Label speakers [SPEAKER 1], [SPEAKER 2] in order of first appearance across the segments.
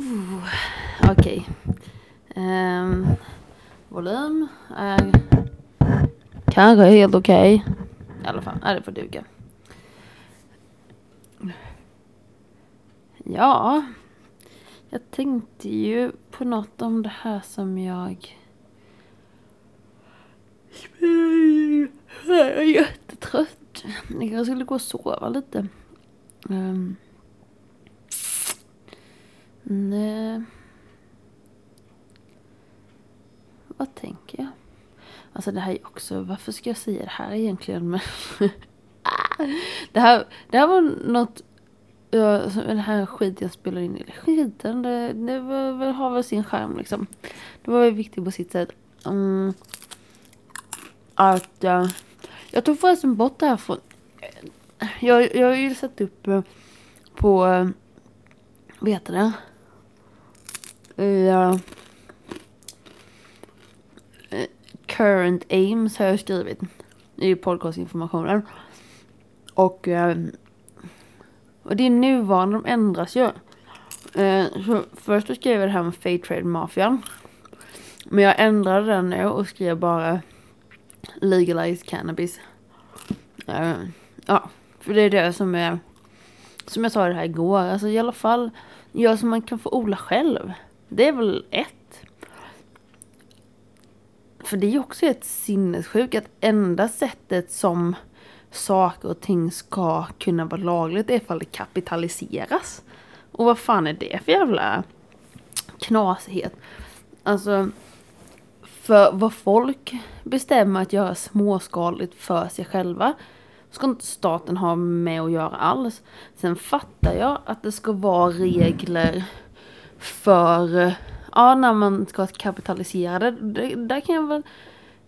[SPEAKER 1] Uh, Okej. Um, volym är kanske helt okej. I alla fall, är det får duga. Ja, jag tänkte ju på något om det här som jag... Jag är jättetrött. Jag skulle gå och sova lite. Um, nej. Vad tänker jag? Alltså det här är också, varför ska jag säga det här egentligen? Men det, här, det här var något, ja, alltså, den här skit jag spelar in eller Skiten, det, det var, har väl sin charm liksom. Det var väl viktigt på sitt sätt. Mm, att, uh, jag tog förresten bort det här från, jag, jag har ju satt upp uh, på, uh, vad heter det? Uh, current aims har jag skrivit i podcastinformationen. Och, uh, och det är nuvarande, de ändras ju. Uh, så först skrev jag det här med Fate Trade Mafia. Men jag ändrade den nu och skrev bara Legalized Cannabis. Ehm, ja, för det är det som är, som jag sa det här igår, alltså i alla fall gör som man kan få odla själv. Det är väl ett. För det är ju också ett sinnessjukt att enda sättet som saker och ting ska kunna vara lagligt är ifall det kapitaliseras. Och vad fan är det för jävla knasighet? Alltså, för vad folk bestämmer att göra småskaligt för sig själva ska inte staten ha med att göra alls. Sen fattar jag att det ska vara regler för eh, ja, när man ska kapitalisera det, det där kan jag väl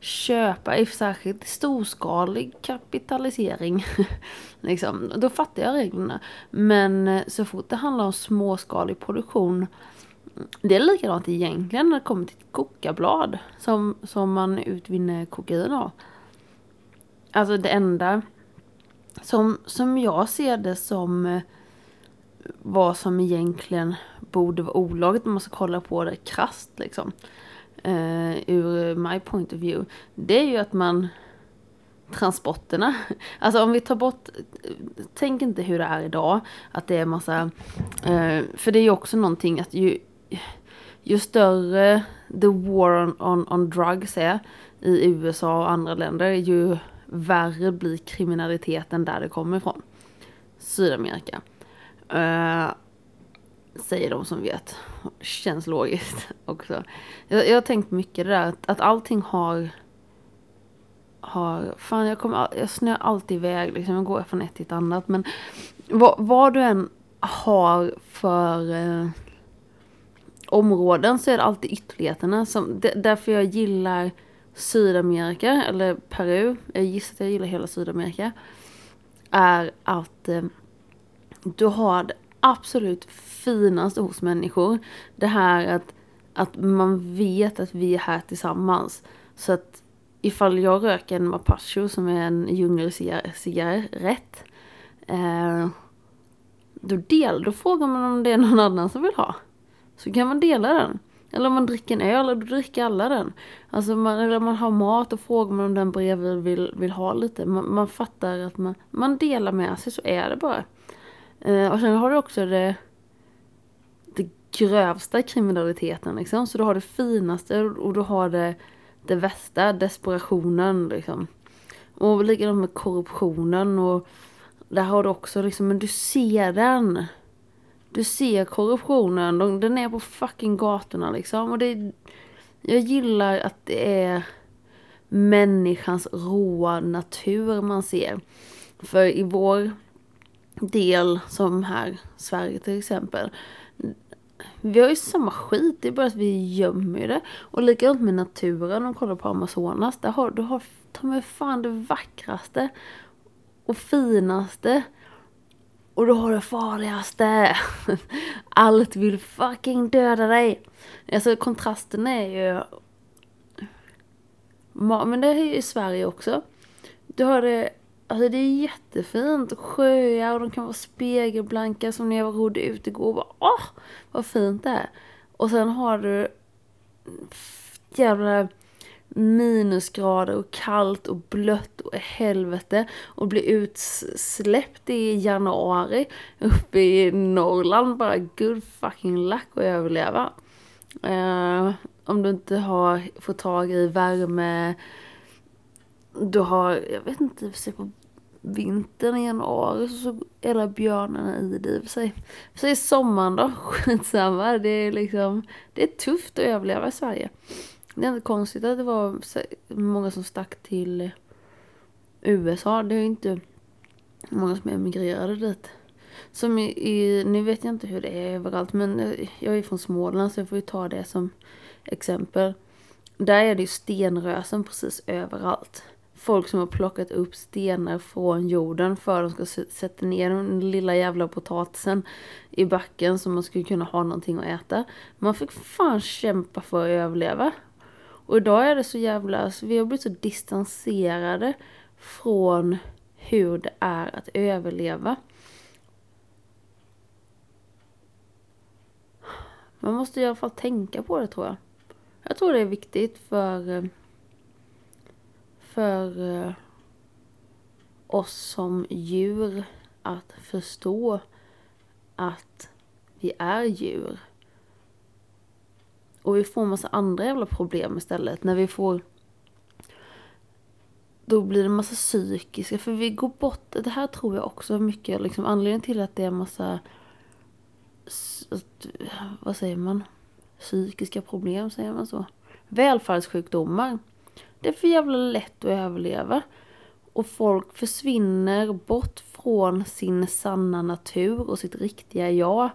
[SPEAKER 1] köpa, i särskilt storskalig kapitalisering. liksom, då fattar jag reglerna. Men eh, så fort det handlar om småskalig produktion, det är likadant egentligen när det kommer till kokablad som, som man utvinner kokain av. Alltså det enda som, som jag ser det som eh, vad som egentligen borde vara olagligt om man ska kolla på det krasst liksom. Uh, ur my point of view. Det är ju att man transporterna. Alltså om vi tar bort, tänk inte hur det är idag. Att det är massa, uh, för det är ju också någonting att ju, ju större the war on, on, on drugs är i USA och andra länder, ju värre blir kriminaliteten där det kommer ifrån. Sydamerika. Uh, säger de som vet. Känns logiskt också. Jag, jag har tänkt mycket det där att, att allting har har, fan jag kommer, jag snöar alltid iväg liksom, jag går från ett till ett annat men vad, vad du än har för eh, områden så är det alltid ytterligheterna som, därför jag gillar Sydamerika eller Peru, jag gissar att jag gillar hela Sydamerika, är att eh, du har det absolut finaste hos människor. Det här att, att man vet att vi är här tillsammans. Så att ifall jag röker en mapacho som är en djungelcigarett. Eh, då, del, då frågar man om det är någon annan som vill ha. Så kan man dela den. Eller om man dricker en öl, då dricker alla den. Alltså man, eller om man har mat, och frågar man om den bredvid vill, vill ha lite. Man, man fattar att man, man delar med sig, så är det bara. Eh, och sen har du också det grövsta kriminaliteten liksom. Så du har det finaste och du har det, det värsta, desperationen liksom. Och likadant med korruptionen och där har du också liksom, men du ser den. Du ser korruptionen, den är på fucking gatorna liksom. Och det, jag gillar att det är människans råa natur man ser. För i vår del som här Sverige till exempel. Vi har ju samma skit, det är bara att vi gömmer det. Och likadant med naturen, om kollar på Amazonas. Där har du har ta mig fan det vackraste och finaste. Och du har det farligaste. Allt vill fucking döda dig. Alltså kontrasten är ju... Men det är ju i Sverige också. Du har det Alltså det är jättefint. Sjöar och de kan vara spegelblanka som när jag rodde ut igår. Bara, åh, vad fint det är. Och sen har du jävla minusgrader och kallt och blött och helvete och bli utsläppt i januari uppe i Norrland bara good fucking luck att överleva. Uh, om du inte har fått tag i värme du har, jag vet inte, se på vintern i januari så såg hela björnarna i det i för sig. För sig sommaren då, skitsamma. Det är liksom, det är tufft att överleva i Sverige. Det är inte konstigt att det var många som stack till USA. Det är ju inte många som emigrerade dit. Som i, i, nu vet jag inte hur det är överallt men jag är från Småland så jag får ju ta det som exempel. Där är det ju stenrösen precis överallt folk som har plockat upp stenar från jorden för att de ska sätta ner den lilla jävla potatisen i backen så man skulle kunna ha någonting att äta. Man fick fan kämpa för att överleva. Och idag är det så jävla, alltså, vi har blivit så distanserade från hur det är att överleva. Man måste i alla fall tänka på det tror jag. Jag tror det är viktigt för eh, för eh, oss som djur att förstå att vi är djur. Och vi får massa andra jävla problem istället. När vi får... Då blir det massa psykiska, för vi går bort... Det här tror jag också är mycket liksom anledningen till att det är massa... Vad säger man? Psykiska problem, säger man så? Välfärdssjukdomar. Det är för jävla lätt att överleva. Och folk försvinner bort från sin sanna natur och sitt riktiga jag.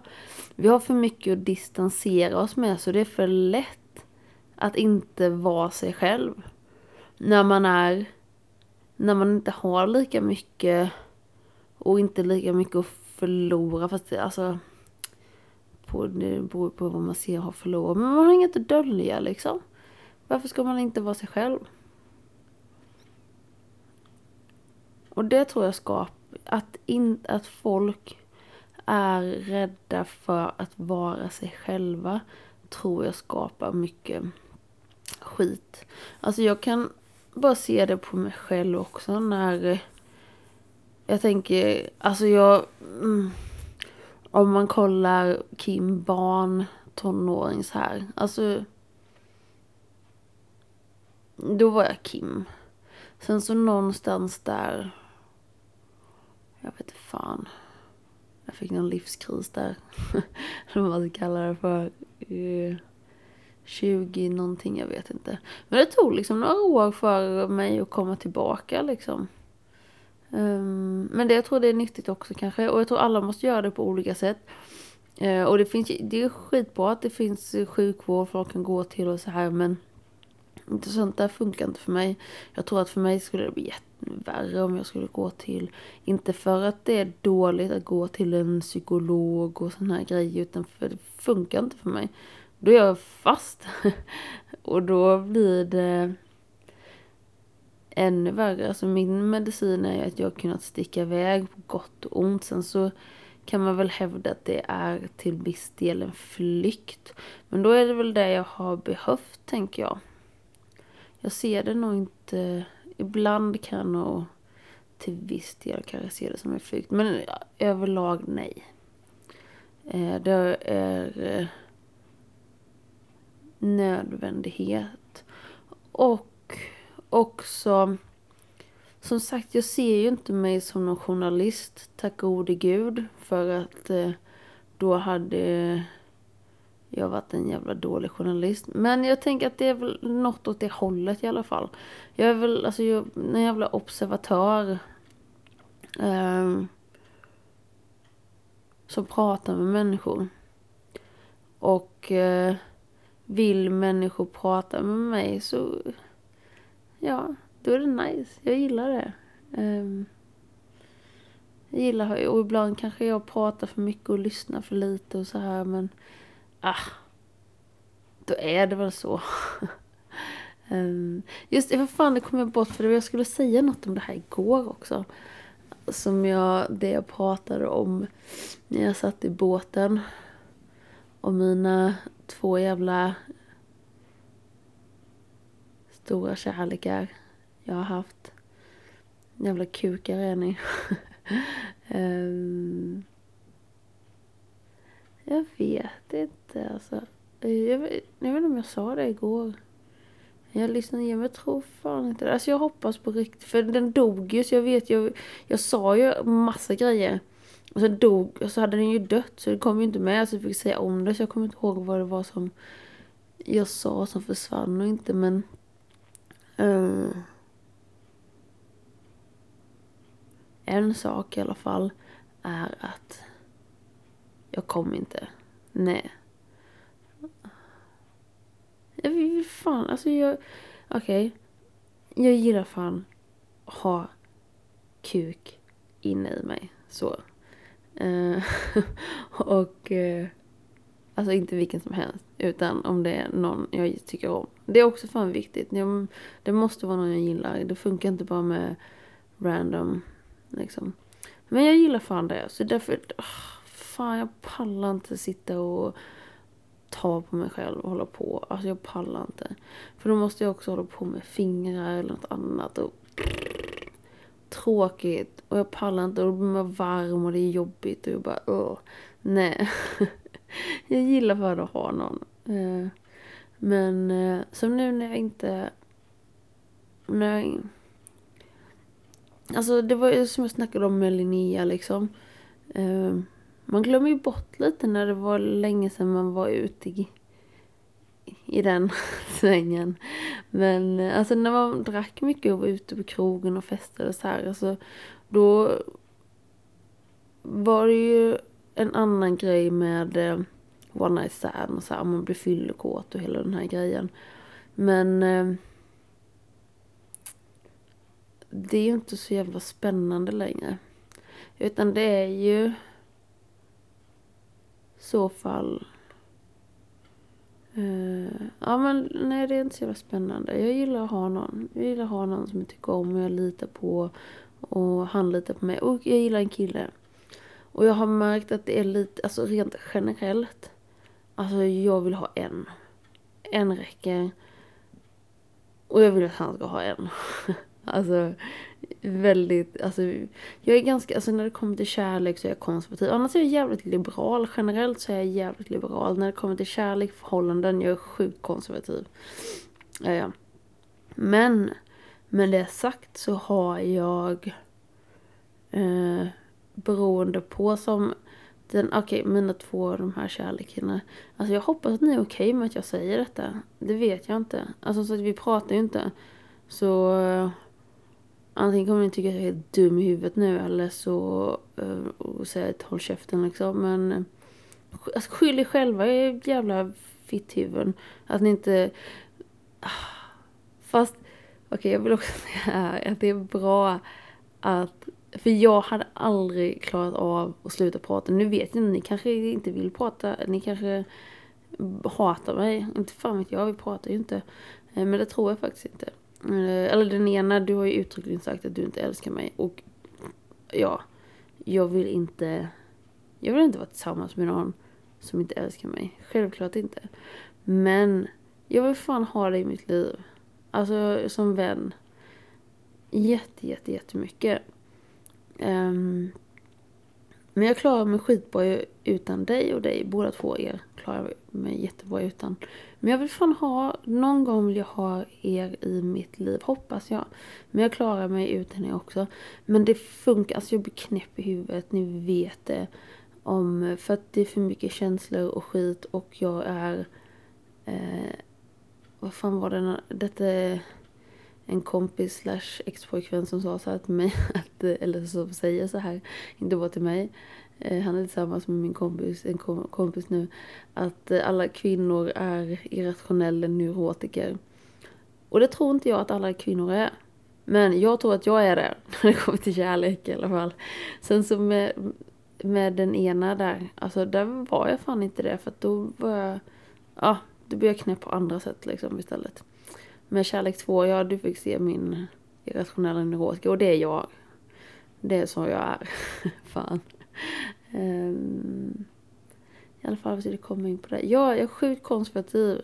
[SPEAKER 1] Vi har för mycket att distansera oss med så det är för lätt att inte vara sig själv. När man är, när man inte har lika mycket och inte lika mycket att förlora. Fast det, alltså, på, det beror på vad man ser har förlorat. Men man har inget att dölja liksom. Varför ska man inte vara sig själv? Och det tror jag skapar, att, in, att folk är rädda för att vara sig själva tror jag skapar mycket skit. Alltså jag kan bara se det på mig själv också när eh, jag tänker, alltså jag mm, om man kollar Kim barn, tonåring så här, alltså då var jag Kim. Sen så någonstans där jag vet inte fan. Jag fick någon livskris där. Eller vad man ska kalla det för. Eh, 20 någonting, jag vet inte. Men det tog liksom några år för mig att komma tillbaka liksom. Um, men det, jag tror det är nyttigt också kanske. Och jag tror alla måste göra det på olika sätt. Uh, och det finns det är skitbra att det finns sjukvård folk kan gå till och så här men inte sånt där funkar inte för mig. Jag tror att för mig skulle det bli jättevärre om jag skulle gå till, inte för att det är dåligt att gå till en psykolog och sån här grejer, utan för det funkar inte för mig. Då är jag fast. och då blir det ännu värre. Alltså min medicin är att jag har kunnat sticka iväg på gott och ont. Sen så kan man väl hävda att det är till viss del en flykt. Men då är det väl det jag har behövt, tänker jag. Jag ser det nog inte... Ibland kan jag nog till viss del kanske se det som en flykt. Men överlag nej. Eh, det är eh, nödvändighet. Och också... Som sagt, jag ser ju inte mig som någon journalist, tack gode gud. För att eh, då hade jag har varit en jävla dålig journalist. Men jag tänker att det är väl något åt det hållet i alla fall. Jag är väl alltså jag, en jävla observatör. Eh, som pratar med människor. Och eh, vill människor prata med mig så ja, då är det nice. Jag gillar det. Um, jag gillar, och ibland kanske jag pratar för mycket och lyssnar för lite och så här men ah, då är det väl så. Um, just det, vad fan det kom jag bort för. Jag skulle säga något om det här igår också. Som jag, det jag pratade om när jag satt i båten. Och mina två jävla stora kärlekar jag har haft. Jävla kukar är ni. um, jag vet inte alltså. Jag vet, jag vet inte om jag sa det igår. Jag lyssnade igen, men jag tror fan inte det. Alltså jag hoppas på riktigt. För den dog ju, så jag vet jag, jag sa ju massa grejer. Och sen dog, och så hade den ju dött, så det kom ju inte med. Så jag fick säga om det, så jag kommer inte ihåg vad det var som jag sa som försvann och inte, men... Uh, en sak i alla fall är att jag kom inte. Nej. Jag vill fan, alltså jag... Okej. Okay. Jag gillar fan ha kuk inne i mig. Så. Uh, och... Uh, alltså inte vilken som helst. Utan om det är någon jag tycker om. Det är också fan viktigt. Jag, det måste vara någon jag gillar. Det funkar inte bara med random liksom. Men jag gillar fan det. Så därför... Oh, fan jag pallar inte sitta och ta på mig själv och hålla på. Alltså jag pallar inte. För då måste jag också hålla på med fingrar eller något annat. Och tråkigt. Och jag pallar inte. Och då blir man varm och det är jobbigt. Och jag bara åh. Nej. jag gillar för att ha någon. Eh, men eh, som nu när jag inte... När jag, alltså det var ju som jag snackade om med Linnea liksom. Eh, man glömmer ju bort lite när det var länge sedan man var ute i, i den svängen. Men alltså när man drack mycket och var ute på krogen och festade och så här, alltså då var det ju en annan grej med eh, one night stand och så här, man blir fyllekåt och hela den här grejen. Men eh, det är ju inte så jävla spännande längre. Utan det är ju så fall... Uh, ja men nej det är inte så jävla spännande. Jag gillar att ha någon. Jag gillar att ha någon som jag tycker om och jag litar på. Och han litar på mig. Och jag gillar en kille. Och jag har märkt att det är lite, alltså rent generellt. Alltså jag vill ha en. En räcker. Och jag vill att han ska ha en. alltså väldigt, alltså jag är ganska, alltså när det kommer till kärlek så är jag konservativ. Annars är jag jävligt liberal. Generellt så är jag jävligt liberal. När det kommer till kärlek, förhållanden, jag är sjukt konservativ. Ja, Men, med det sagt så har jag eh, beroende på som den, okej, okay, mina två av de här kärlekarna. Alltså jag hoppas att ni är okej okay med att jag säger detta. Det vet jag inte. Alltså så att vi pratar ju inte. Så antingen kommer ni tycka att jag är helt dum i huvudet nu eller så uh, och säga att håll käften liksom. Men eh, alltså, skyll er själva i jävla fitthuvuden. Att ni inte... Ah, fast, okej okay, jag vill också säga att det är bra att för jag hade aldrig klarat av att sluta prata. Nu vet jag inte, ni kanske inte vill prata. Ni kanske hatar mig. Inte fan vet jag, vi pratar ju inte. Eh, men det tror jag faktiskt inte. Eh, eller den ena, du har ju uttryckligen sagt att du inte älskar mig. Och ja, jag vill inte... Jag vill inte vara tillsammans med någon som inte älskar mig. Självklart inte. Men jag vill fan ha dig i mitt liv. Alltså som vän. Jätte, jätte, jättemycket. Um, men jag klarar mig skitbra utan dig och dig. Båda två er klarar jag mig jättebra utan. Men jag vill fan ha, någon gång vill jag ha er i mitt liv, hoppas jag. Men jag klarar mig utan er också. Men det funkar, alltså jag blir knäpp i huvudet, ni vet det. Om, för att det är för mycket känslor och skit och jag är... Eh, vad fan var det? Detta är en kompis slash expojkvän som sa så här till mig, att, eller som säger så här, inte bara till mig. Eh, han är tillsammans med min kompis, en kompis nu, att eh, alla kvinnor är irrationella neurotiker. Och det tror inte jag att alla kvinnor är. Men jag tror att jag är det, när det kommer till kärlek i alla fall. Sen så med, med den ena där, alltså där var jag fan inte det, för att då var jag, ja, då blev jag knäpp på andra sätt liksom istället. med Kärlek 2, ja du fick se min irrationella neurotiker och det är jag. Det är så jag är. Fan. Um, I alla fall, det kommer in på det. Ja, jag är sjukt konservativ.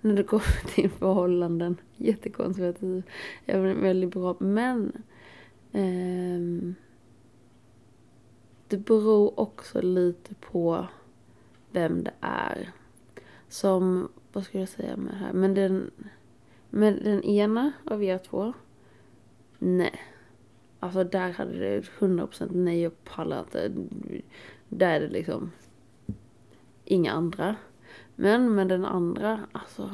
[SPEAKER 1] När det kommer till förhållanden. Jättekonservativ. Jag är väldigt bra. Men. Um, det beror också lite på vem det är. Som, vad ska jag säga med det här? Men den, med den ena av er två. Nej. Alltså där hade det 100% nej, jag pallar inte. Där är det liksom inga andra. Men med den andra, alltså.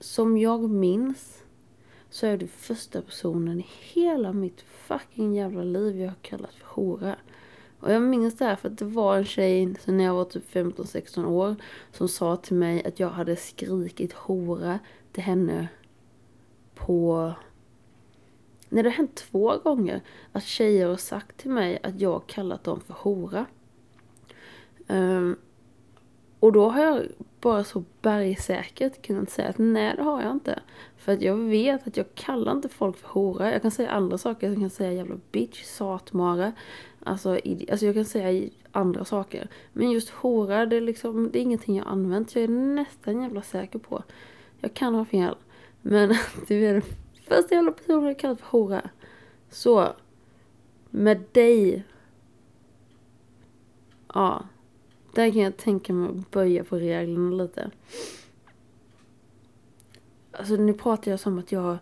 [SPEAKER 1] Som jag minns så är du första personen i hela mitt fucking jävla liv jag har kallat för hora. Och jag minns det här för att det var en tjej sen när jag var typ 15-16 år som sa till mig att jag hade skrikit hora till henne på... När det har hänt två gånger att tjejer har sagt till mig att jag har kallat dem för hora. Um, och då har jag bara så bergsäkert kunnat säga att nej det har jag inte. För att jag vet att jag kallar inte folk för hora. Jag kan säga andra saker. Jag kan säga jävla bitch, satmare. Alltså, alltså jag kan säga andra saker. Men just hora, det är liksom, det är ingenting jag använt. Jag är nästan jävla säker på. Jag kan ha fel. Men du är första jävla personen jag kallat för hora. Så. Med dig. Ja. Där kan jag tänka mig att böja på reglerna lite. Alltså nu pratar jag som att jag...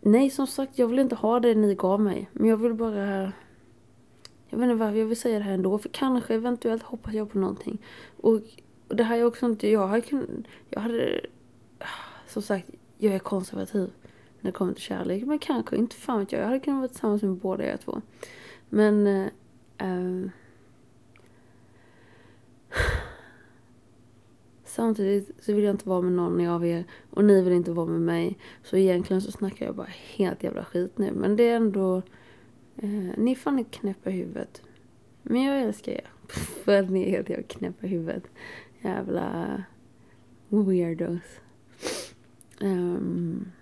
[SPEAKER 1] Nej, som sagt, jag vill inte ha det ni gav mig. Men jag vill bara... Jag vet inte varför jag vill säga det här ändå. För kanske, eventuellt hoppas jag på någonting. Och, och det här är också inte... Jag hade kunnat... Jag hade... Som sagt, jag är konservativ. När det kommer till kärlek. Men kanske, inte fan vet jag. Jag hade kunnat vara tillsammans med båda er två. Men... Eh, eh Samtidigt så vill jag inte vara med någon av er och ni vill inte vara med mig. Så egentligen så snackar jag bara helt jävla skit nu. Men det är ändå... Eh, ni är fan knäppa i huvudet. Men jag älskar er. För att ni är helt jävla knäppa i huvudet. Jävla weirdos. Um,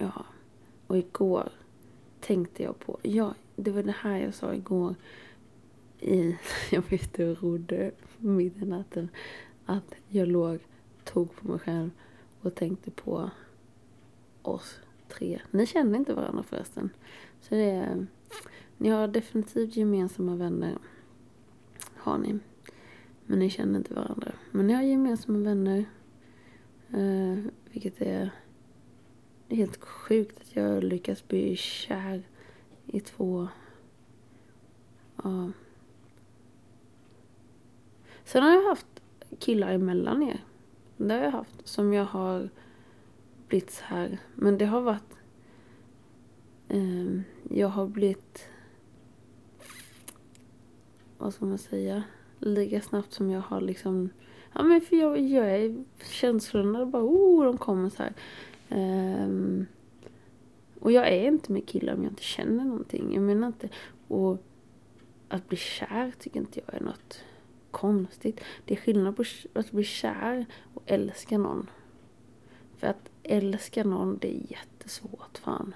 [SPEAKER 1] ja. Och igår tänkte jag på... Ja, det var det här jag sa igår i, jag var ute och rodde mitt i natten, att jag låg, tog på mig själv och tänkte på oss tre. Ni känner inte varandra förresten. Så det är, ni har definitivt gemensamma vänner. Har ni. Men ni känner inte varandra. Men ni har gemensamma vänner. Eh, vilket är, det är helt sjukt att jag lyckas bli kär i två ja, Sen har jag haft killar emellan er. Det har jag haft. Som jag har blivit så här. Men det har varit... Eh, jag har blivit... Vad ska man säga? Lika snabbt som jag har liksom... Ja men för jag, jag är känslorna bara oh, de kommer så här. Um, och jag är inte med killar om jag inte känner någonting. Jag menar inte... Och att bli kär tycker inte jag är något konstigt. Det är skillnad på att bli kär och älska någon. För att älska någon, det är jättesvårt fan.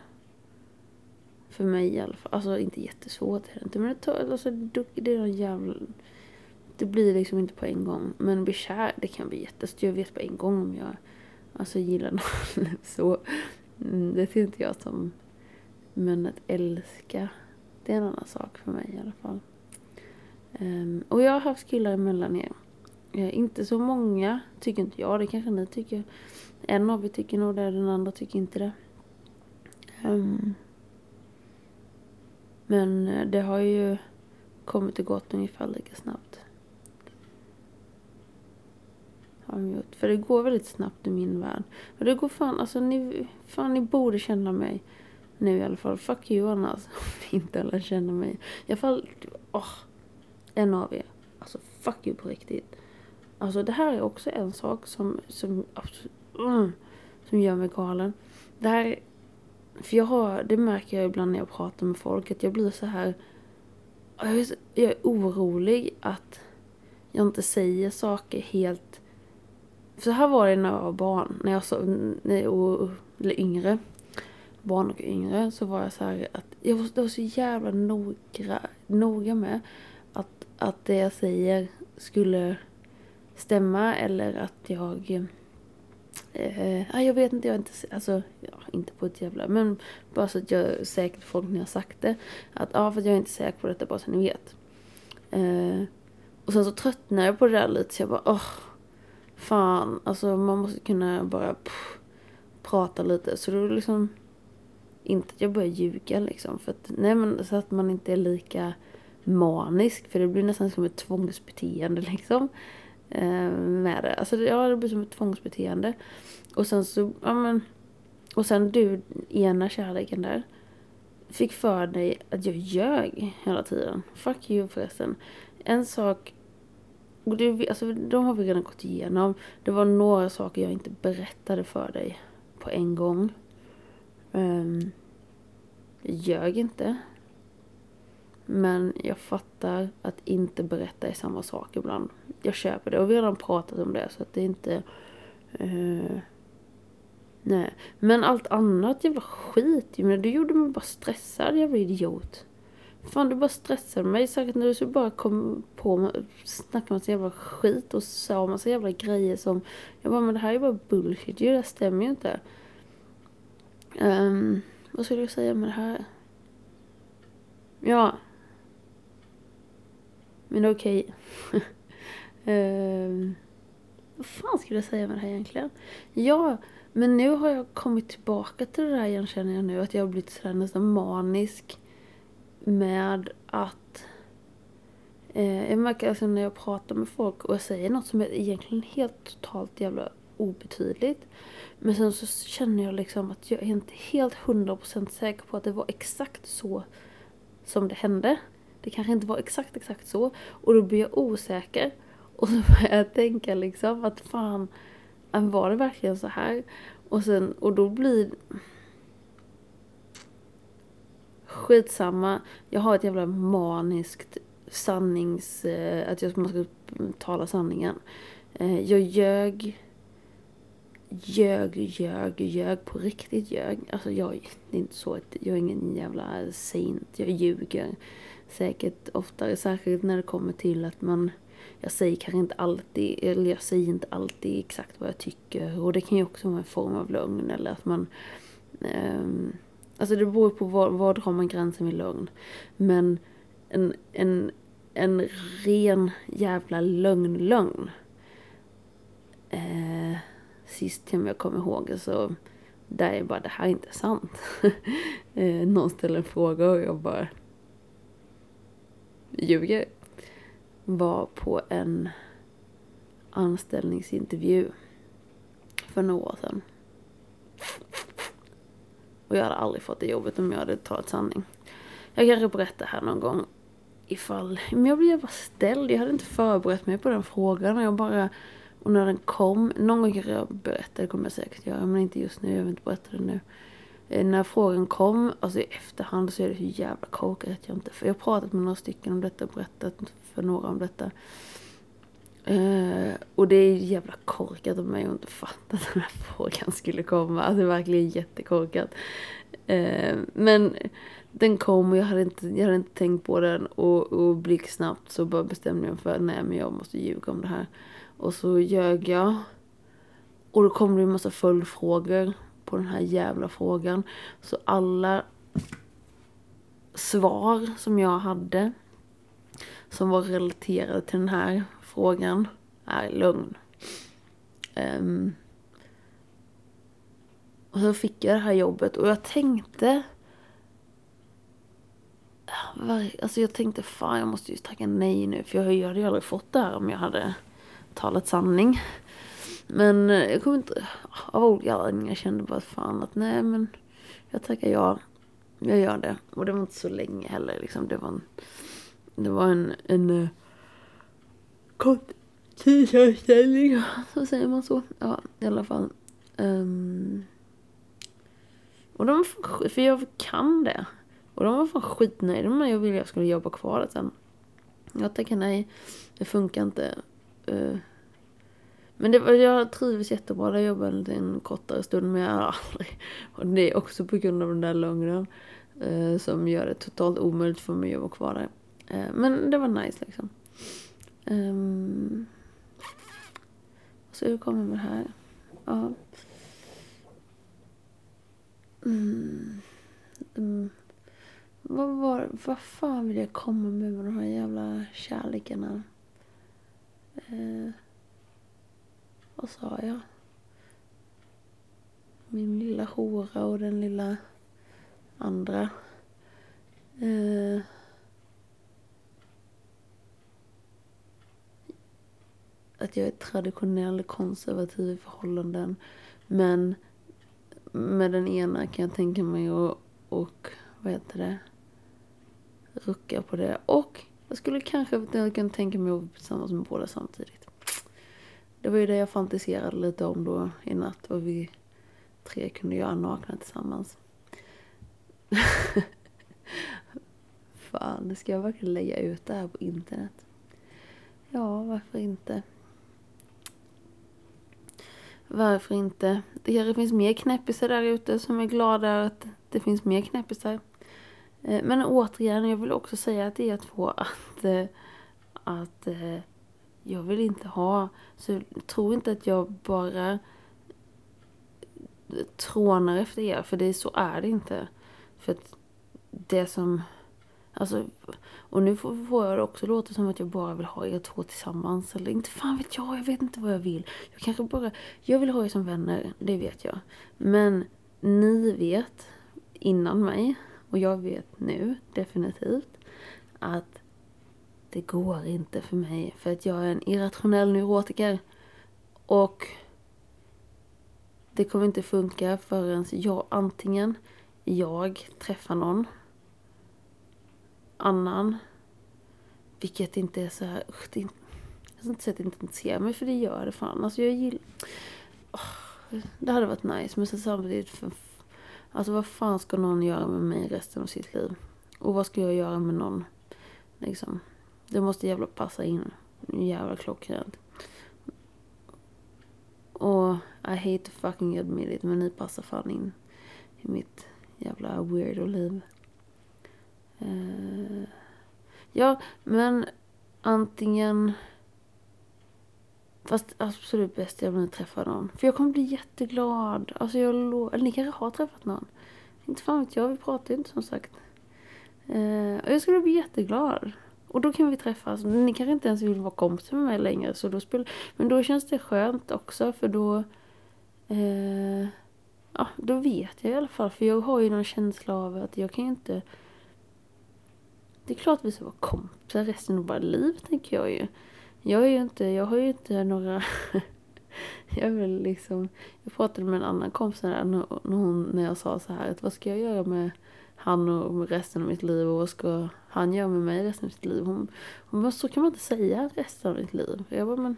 [SPEAKER 1] För mig i alla fall. Alltså inte jättesvårt är det inte. Men det, tar, alltså, det är någon jävla... Det blir liksom inte på en gång. Men bli kär, det kan bli jättesvårt. Jag vet på en gång om jag alltså, gillar någon. så mm, det ser inte jag som... Men att älska, det är en annan sak för mig i alla fall. Um, och jag har haft killar emellan er. Uh, inte så många, tycker inte jag. Det kanske ni tycker. En av er tycker nog det, den andra tycker inte det. Um, men eh, det har ju kommit och gått ungefär lika snabbt. Har de gjort. För det går väldigt snabbt i min värld. Och det går fan, alltså ni, fan ni borde känna mig. Nu i alla fall. Fuck you annars. Alltså. Om inte alla känner mig. I alla fall, åh. Oh en av er. Alltså fuck you på riktigt. Alltså det här är också en sak som, som, mm, som gör mig galen. Det här, för jag har, det märker jag ibland när jag pratar med folk, att jag blir så här. Jag är, jag är orolig att jag inte säger saker helt så här var det när jag var barn, när jag så, när, och, eller yngre. Barn och yngre så var jag så här att jag var, jag var så jävla noga, noga med att, att det jag säger skulle stämma eller att jag Eh, ah, jag vet inte, jag är inte, alltså, ja, inte på ett jävla, men bara så att jag är säker på folk när jag sagt det. Att ja, för att jag är inte säker på detta bara så ni vet. Eh, och sen så tröttnade jag på det där lite så jag bara, åh, fan, alltså man måste kunna bara pff, prata lite. Så då liksom, inte att jag börjar ljuga liksom. För att, nej men så att man inte är lika manisk. För det blir nästan som ett tvångsbeteende liksom. Eh, med det. Alltså ja, det blir som ett tvångsbeteende. Och sen så, ja men. Och sen du, ena kärleken där. Fick för dig att jag ljög hela tiden. Fuck you förresten. En sak och det, alltså, de har vi redan gått igenom. Det var några saker jag inte berättade för dig på en gång. Um, jag ljög inte. Men jag fattar att inte berätta är samma sak ibland. Jag köper det och vi har redan pratat om det så att det är inte... Uh, nej. Men allt annat jävla skit ju. Du gjorde mig bara stressad jävla idiot. Fan du bara stressade mig. Särskilt när du så bara kom på snacka massa jävla skit och sa massa jävla grejer som... Jag bara men det här är bara bullshit ju. Det stämmer ju inte. Um, vad skulle jag säga med det här? Ja. Men okej. Okay. um, ehm, vad fan skulle jag säga med det här egentligen? Ja, men nu har jag kommit tillbaka till det där igen känner jag nu. Att jag har blivit sådär nästan manisk med att eh, jag märker alltså när jag pratar med folk och jag säger något som är egentligen helt totalt jävla obetydligt. Men sen så känner jag liksom att jag är inte helt hundra procent säker på att det var exakt så som det hände. Det kanske inte var exakt exakt så. Och då blir jag osäker. Och så börjar jag tänka liksom att fan, var det verkligen så här? Och sen, och då blir Skitsamma. Jag har ett jävla maniskt sannings... Eh, att jag måste tala sanningen. Eh, jag ljög. Ljög, ljög, ljög. På riktigt ljög. Alltså jag, det är inte så att jag är ingen jävla saint. Jag ljuger. Säkert oftare, särskilt när det kommer till att man jag säger kanske inte alltid, eller jag säger inte alltid exakt vad jag tycker. Och det kan ju också vara en form av lögn eller att man um, Alltså det beror på var, var drar man gränsen vid lögn. Men en, en, en ren jävla lögn-lögn. Eh, sist som jag kommer ihåg så där är bara det här är inte sant. eh, någon ställer en fråga och jag bara ljuger. Var på en anställningsintervju för några år sedan. Och jag hade aldrig fått det jobbet om jag hade talat sanning. Jag kanske berättar här någon gång ifall, men jag blev bara ställd. Jag hade inte förberett mig på den frågan och jag bara, och när den kom, någon gång kanske jag berättar, det kommer jag säkert göra, men inte just nu, jag vill inte berätta det nu. Eh, när frågan kom, alltså i efterhand så är det så jävla korkat att jag inte, för jag har pratat med några stycken om detta, och berättat för några om detta. Uh, och det är jävla korkat av mig att inte fatta att den här frågan skulle komma. Alltså det är verkligen jättekorkat. Uh, men den kom och jag hade inte, jag hade inte tänkt på den och, och blixtsnabbt så bara bestämde jag mig för nej men jag måste ljuga om det här. Och så ljög jag. Och då kom det en massa följdfrågor på den här jävla frågan. Så alla svar som jag hade som var relaterade till den här frågan är lugn. Um, och så fick jag det här jobbet och jag tänkte... Alltså jag tänkte fan jag måste ju tacka nej nu för jag hade ju aldrig fått det här om jag hade talat sanning. Men eh, jag kommer inte... Av olika anledningar kände bara fan att nej men jag tackar ja. Jag gör det. Och det var inte så länge heller liksom. Det var en... Det var en... en eh, kort tidsföreställning. Så säger man så. Ja, i alla fall. Um, och de var för jag kan det. Och de var fan skitnöjda med mig och ville att jag skulle jobba kvar sen. Jag tackade nej. Det funkar inte. Uh, Men det var, jag trivdes jättebra där jag jobbade en kortare stund men jag har aldrig... Och det är också på grund av den där lögnen. uh, som gör det totalt omöjligt för mig att jobba kvar där. Uh, men det var nice liksom. Um, så hur kommer med det här? Ja. Mm. Mm. Vad var Vad fan vill jag komma med med de här jävla kärlekarna? Eh, vad sa jag? Min lilla hora och den lilla andra. Eh, att jag är traditionell konservativ i förhållanden. Men med den ena kan jag tänka mig att, och vad heter det, rucka på det. Och jag skulle kanske kunna tänka mig att vara tillsammans med båda samtidigt. Det var ju det jag fantiserade lite om då i natt. Vad vi tre kunde göra nakna tillsammans. Fan, ska jag verkligen lägga ut det här på internet? Ja, varför inte? Varför inte? Det kanske finns mer knäppisar där ute som är glada att det finns mer knäppisar. Eh, men återigen, jag vill också säga att det är två att, eh, att eh, jag vill inte ha, så jag tror inte att jag bara trånar efter er, för det, så är det inte. För att det som, alltså, och nu får jag det också låta som att jag bara vill ha er två tillsammans. Eller inte fan vet jag, jag vet inte vad jag vill. Jag kanske bara, jag vill ha er som vänner, det vet jag. Men ni vet innan mig, och jag vet nu definitivt, att det går inte för mig. För att jag är en irrationell neurotiker. Och det kommer inte funka förrän jag antingen jag träffar någon annan. Vilket inte är så här, usch, det är inte, jag ska inte säga att det inte intresserar mig för det gör det fan. Alltså jag gillar, oh, det hade varit nice men sen samtidigt, för, alltså vad fan ska någon göra med mig resten av sitt liv? Och vad ska jag göra med någon? Liksom. Det måste jävla passa in. Jävla klockrent. Och I hate to fucking admit it, men ni passar fan in i mitt jävla weirdo-liv. Eh, ja, men antingen... Fast absolut bäst är om ni träffar någon. För jag kommer bli jätteglad. Alltså jag Eller ni kanske har träffat någon. Inte fan vet jag, vi pratar ju inte som sagt. Eh, och jag skulle bli jätteglad. Och då kan vi träffas. Ni kanske inte ens vill vara kompisar med mig längre. Så då spel... Men då känns det skönt också för då... Eh, ja, då vet jag i alla fall. För jag har ju någon känsla av att jag kan ju inte... Det är klart att vi ska vara kompisar resten av våra liv, tänker jag ju. Jag är ju inte, jag har ju inte några... jag vill liksom... Jag pratade med en annan kompis när, när, hon, när jag sa så här att vad ska jag göra med han och resten av mitt liv och vad ska han göra med mig resten av sitt liv? Hon, hon bara, så kan man inte säga resten av mitt liv. Jag bara, men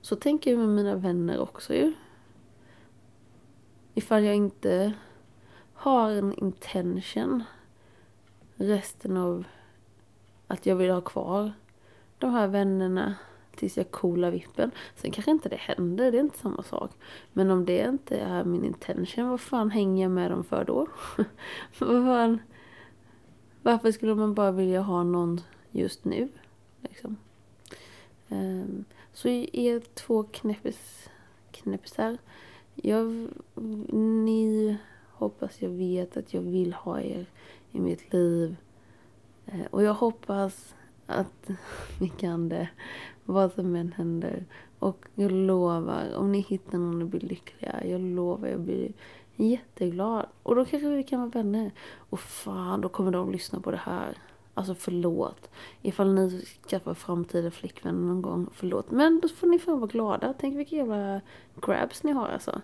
[SPEAKER 1] så tänker jag med mina vänner också ju. Ifall jag inte har en intention resten av att jag vill ha kvar de här vännerna tills jag coolar vippen. Sen kanske inte det händer, det är inte samma sak. Men om det inte är min intention, vad fan hänger jag med dem för då? vad fan? Varför skulle man bara vilja ha någon just nu? Liksom. Um, så er två knäppis, knäppisar. Jag, ni hoppas jag vet att jag vill ha er i mitt liv. Eh, och jag hoppas att vi kan det vad som än händer. Och jag lovar, om ni hittar någon och blir lyckliga, jag lovar, jag blir jätteglad. Och då kanske vi kan vara vänner. Och fan, då kommer de lyssna på det här. Alltså förlåt. Ifall ni skaffar framtida flickvänner någon gång, förlåt. Men då får ni fan vara glada. Tänk vilka jävla grabs ni har alltså.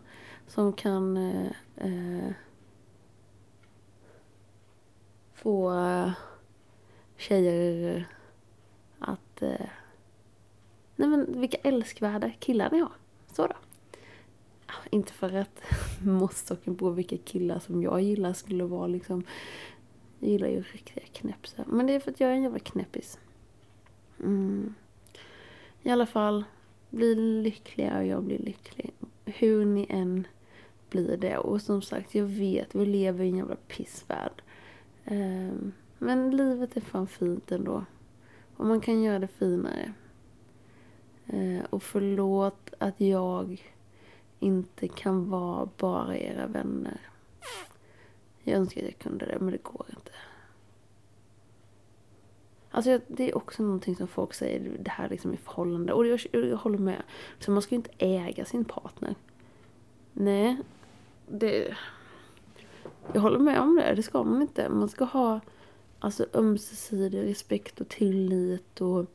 [SPEAKER 1] Som kan eh, eh, få eh, tjejer att eh, Nej men vilka älskvärda killar ni har. Så då. Ah, inte för att måttstocken på vilka killar som jag gillar skulle vara liksom. Jag gillar ju riktiga knäppisar. Men det är för att jag är en jävla knäppis. Mm. I alla fall. bli lyckliga och jag blir lycklig. Hur ni än blir det. Och som sagt, jag vet, vi lever i en jävla pissvärld. Ehm, men livet är fan fint ändå. Och man kan göra det finare. Ehm, och förlåt att jag inte kan vara bara era vänner. Jag önskar att jag kunde det, men det går inte. Alltså det är också någonting som folk säger, det här liksom i förhållande. Och jag, jag håller med. Så man ska ju inte äga sin partner. Nej, det... Jag håller med om det, det ska man inte. Man ska ha alltså ömsesidig respekt och tillit och...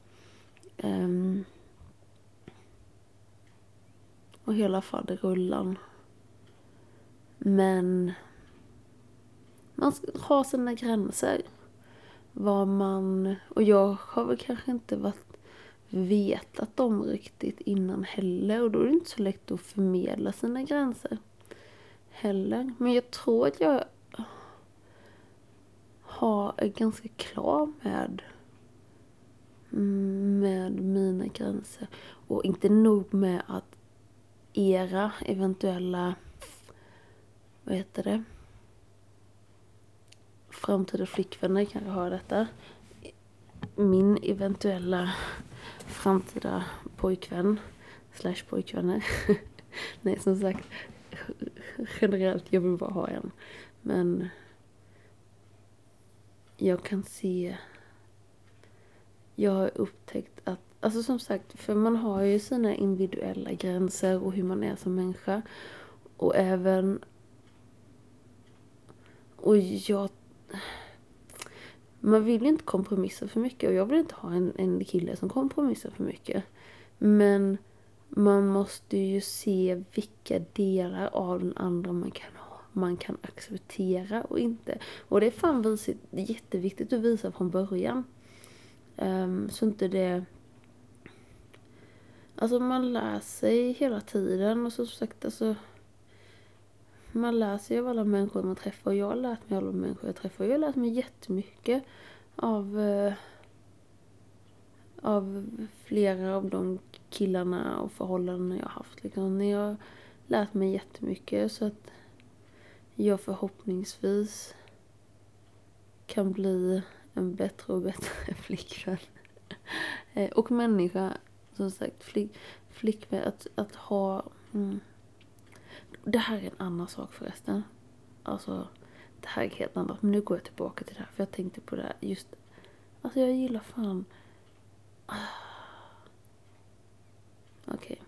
[SPEAKER 1] Um, och hela faderullan. Men man ska ha sina gränser. Vad man... Och jag har väl kanske inte varit vetat dem riktigt innan heller. Och då är det inte så lätt att förmedla sina gränser. Heller. Men jag tror att jag har, är ganska klar med med mina gränser. Och inte nog med att era eventuella, vad heter det, framtida flickvänner kanske har detta. Min eventuella framtida pojkvän, slash pojkvänner. Nej, som sagt, generellt, jag vill bara ha en. Men jag kan se, jag har upptäckt att, alltså som sagt, för man har ju sina individuella gränser och hur man är som människa. Och även, och jag man vill inte kompromissa för mycket och jag vill inte ha en, en kille som kompromissar för mycket. Men man måste ju se vilka delar av den andra man kan ha man kan acceptera och inte. Och det är fan visigt, jätteviktigt att visa från början. Um, så inte det... Alltså man lär sig hela tiden och som sagt alltså man lär sig av alla människor man träffar och jag har lärt mig av alla människor jag träffar. Jag har lärt mig jättemycket av, Uh, av flera av de killarna och förhållanden jag har haft. Liksom. Jag har lärt mig jättemycket så att jag förhoppningsvis kan bli en bättre och bättre flickvän. Eh, och människa, som sagt, flick, flickvän, att, att ha... Mm, det här är en annan sak förresten. Alltså, det här är helt annat. Men nu går jag tillbaka till det här. För jag tänkte på det här just. Alltså jag gillar fan. Ah, Okej. Okay.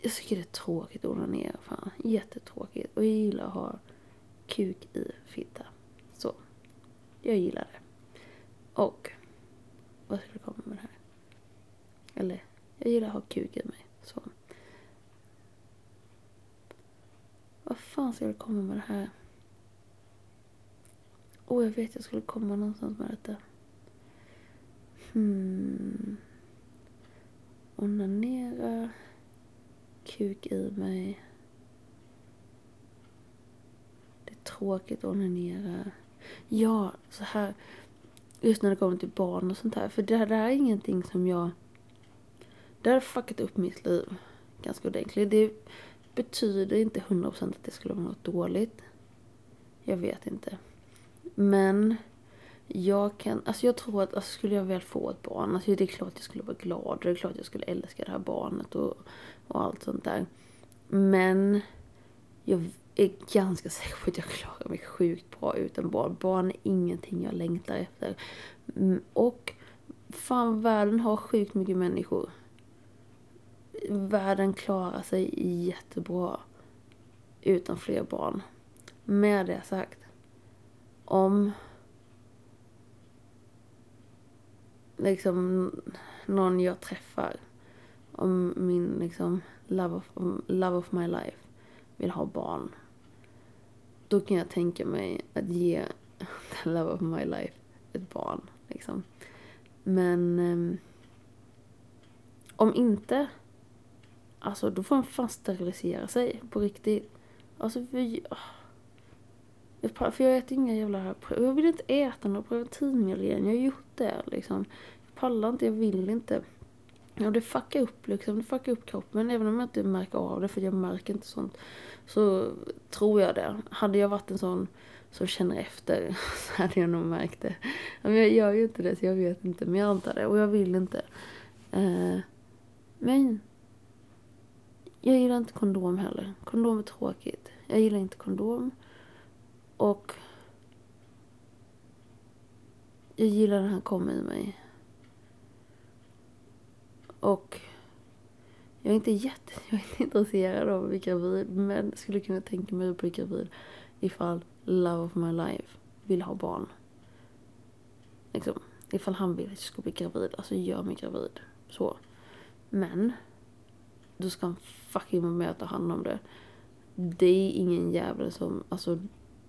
[SPEAKER 1] Jag tycker det är tråkigt att onanera. Fan. Jättetråkigt. Och jag gillar att ha kuk i fitta. Så. Jag gillar det. Och. Vad ska komma med det här? Eller. Jag gillar att ha kuk i mig. Så. Vad fan ska jag komma med det här? Åh, oh, jag vet jag skulle komma någonstans med detta. Hmm. Onanera. Kuk i mig. Det är tråkigt att onanera. Ja, så här. Just när det kommer till barn och sånt här. För det här, det här är ingenting som jag... Det har fuckat upp mitt liv ganska ordentligt. Det betyder inte 100% att det skulle vara något dåligt. Jag vet inte. Men jag kan, alltså jag tror att alltså skulle jag väl få ett barn, alltså det är klart jag skulle vara glad och det är klart jag skulle älska det här barnet och, och allt sånt där. Men jag är ganska säker på att jag klarar mig sjukt bra utan barn. Barn är ingenting jag längtar efter. Mm, och fan, världen har sjukt mycket människor världen klarar sig jättebra utan fler barn. Med det sagt, om liksom någon jag träffar, om min liksom love of, love of my life vill ha barn, då kan jag tänka mig att ge the love of my life ett barn. Liksom. Men um, om inte Alltså då får han fan sterilisera sig på riktigt. Alltså för, för jag äter inga jävla... Jag vill inte äta några preventivmedel igen. Jag har gjort det liksom. pallar inte, jag vill inte. Ja, det fuckar upp liksom, det fuckar upp kroppen. Även om jag inte märker av det, för jag märker inte sånt. Så tror jag det. Hade jag varit en sån som känner efter så hade jag nog märkt det. Men jag gör ju inte det, så jag vet inte. Men jag antar det, och jag vill inte. Eh, men jag gillar inte kondom heller. Kondom är tråkigt. Jag gillar inte kondom. Och jag gillar när han kommer i mig. Och jag är inte jätte, jag är inte intresserad av att bli gravid. Men skulle kunna tänka mig att bli gravid ifall love of my life vill ha barn. Liksom, ifall han vill att jag ska bli gravid, alltså gör mig gravid. Så. Men, då ska han fucking vara med och ta hand om det. Det är ingen jävel som, alltså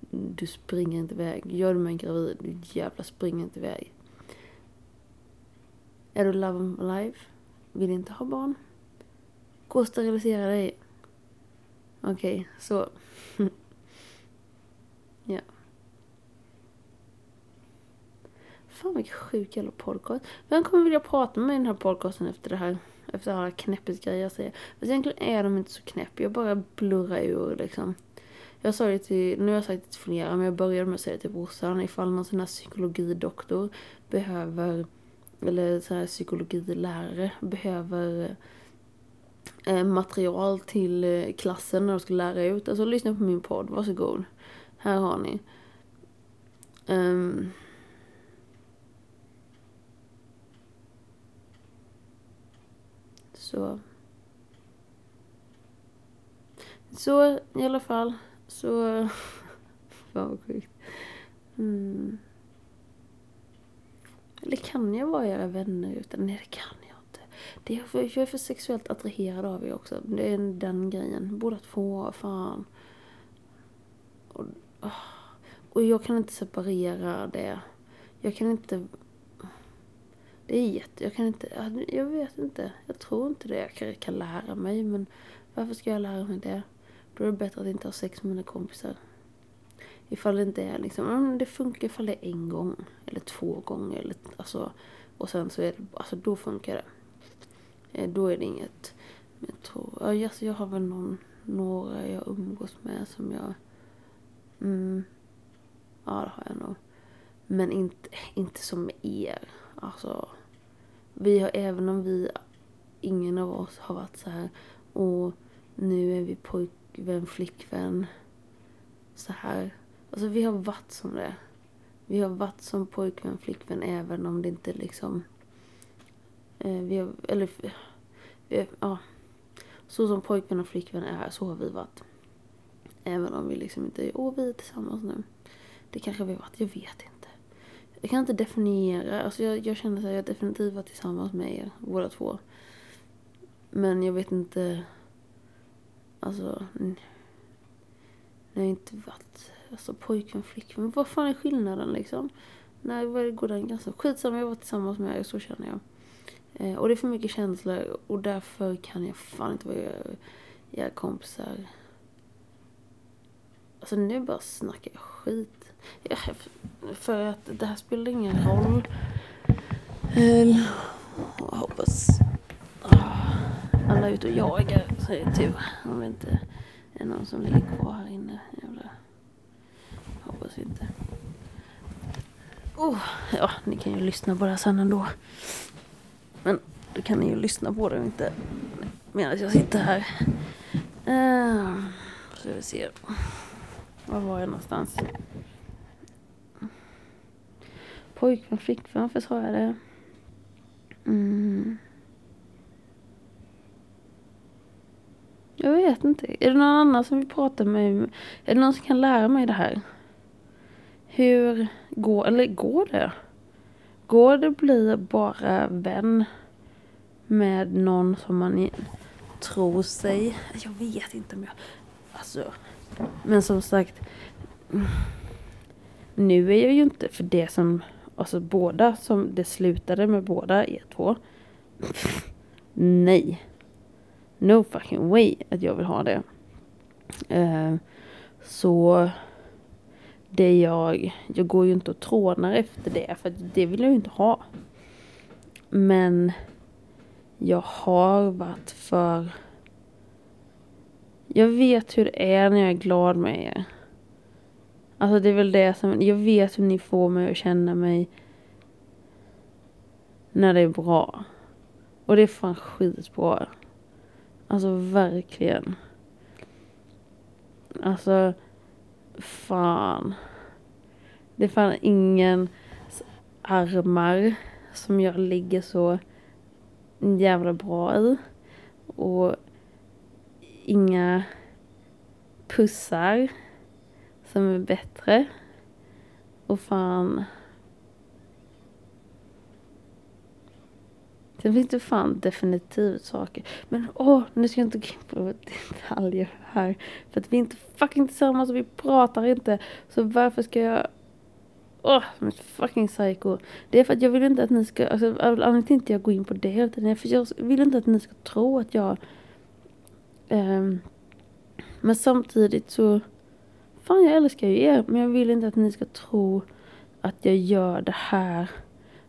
[SPEAKER 1] du springer inte iväg. Gör du mig gravid, du jävla springer inte iväg. Är du love of my life? Vill inte ha barn? Gå och sterilisera dig. Okej, okay, så. ja. Fan vilken sjuk jävla podcast. Vem kommer vilja prata med mig i den här podcasten efter det här? Efter alla knäppet grejer jag säger. Fast egentligen är de inte så knäpp. Jag bara blurrar ur liksom. Jag sa det till, nu har jag sagt det till flera, men jag började med att säga det till brorsan. Ifall någon sån här psykologidoktor behöver, eller sån här psykologilärare behöver eh, material till eh, klassen när de ska lära ut. Alltså lyssna på min podd, varsågod. Här har ni. Um, så. Så i alla fall. Så... Fan vad sjukt. Mm. Eller kan jag vara era vänner utan? Nej det kan jag inte. Det är för, jag är för sexuellt attraherad av er också. Det är den grejen. Båda två, fan. Och, och jag kan inte separera det. Jag kan inte... Det är jätte... Jag kan inte... Jag vet inte. Jag tror inte det. Jag kan, kan lära mig men varför ska jag lära mig det? Då är det bättre att inte ha sex med mina kompisar. Ifall det inte är liksom, det funkar ifall det är en gång eller två gånger eller alltså och sen så är det, alltså då funkar det. Eh, då är det inget, men jag tror, alltså jag har väl någon, några jag umgås med som jag, mm, ja det har jag nog. Men inte, inte som med er. Alltså, vi har, även om vi, ingen av oss har varit så här och nu är vi pojk pojkvän, flickvän. Så här. Alltså vi har varit som det. Vi har varit som pojkvän, flickvän även om det inte liksom... Eh, vi har, eller... Vi, ja. Så som pojkvän och flickvän är, så har vi varit. Även om vi liksom inte är, åh vi är tillsammans nu. Det kanske vi har varit, jag vet inte. Jag kan inte definiera, alltså jag, jag känner att jag definitivt varit tillsammans med er, båda två. Men jag vet inte Alltså, det har inte varit alltså, pojkvän, flickvän. Vad fan är skillnaden liksom? Nej, var går den gränsen? Skitsamma, jag var tillsammans med er, så känner jag. Eh, och det är för mycket känslor och därför kan jag fan inte vara era kompisar. Alltså nu bara snackar jag skit. Ja, för att det här spelar ingen roll. Eh, jag hoppas alla ut och jagar så är tur. Om det inte är någon som ligger kvar här inne. Jävla. Hoppas inte. Oh, ja, ni kan ju lyssna på det här sen ändå. Men då kan ni ju lyssna på det och inte medan jag sitter här. Uh, så vi ser. Var var jag någonstans? Pojkvän, flickvän, varför sa jag det? Mm. Jag vet inte. Är det någon annan som vill prata med mig? Är det någon som kan lära mig det här? Hur går, eller går det? Går det att bli bara vän med någon som man tror sig... Jag vet inte om jag... Alltså... Men som sagt... Nu är jag ju inte för det som... Alltså båda som det slutade med båda er två. Nej no fucking way att jag vill ha det. Eh, så det jag, jag går ju inte och trånar efter det för det vill jag ju inte ha. Men jag har varit för... Jag vet hur det är när jag är glad med er. Alltså det är väl det som, jag vet hur ni får mig att känna mig när det är bra. Och det är fan skitbra. Alltså verkligen. Alltså, fan. Det är fan ingen armar som jag ligger så jävla bra i. Och inga pussar som är bättre. Och fan. Sen finns det fan definitivt saker. Men åh, nu ska jag inte gå in på detaljer här. För att vi är inte fucking tillsammans och vi pratar inte. Så varför ska jag... Åh, som ett fucking psycho. Det är för att jag vill inte att ni ska... Alltså, anledningen till att jag går in på det hela tiden. För jag vill inte att ni ska tro att jag... Um, men samtidigt så... Fan, jag älskar ju er. Men jag vill inte att ni ska tro att jag gör det här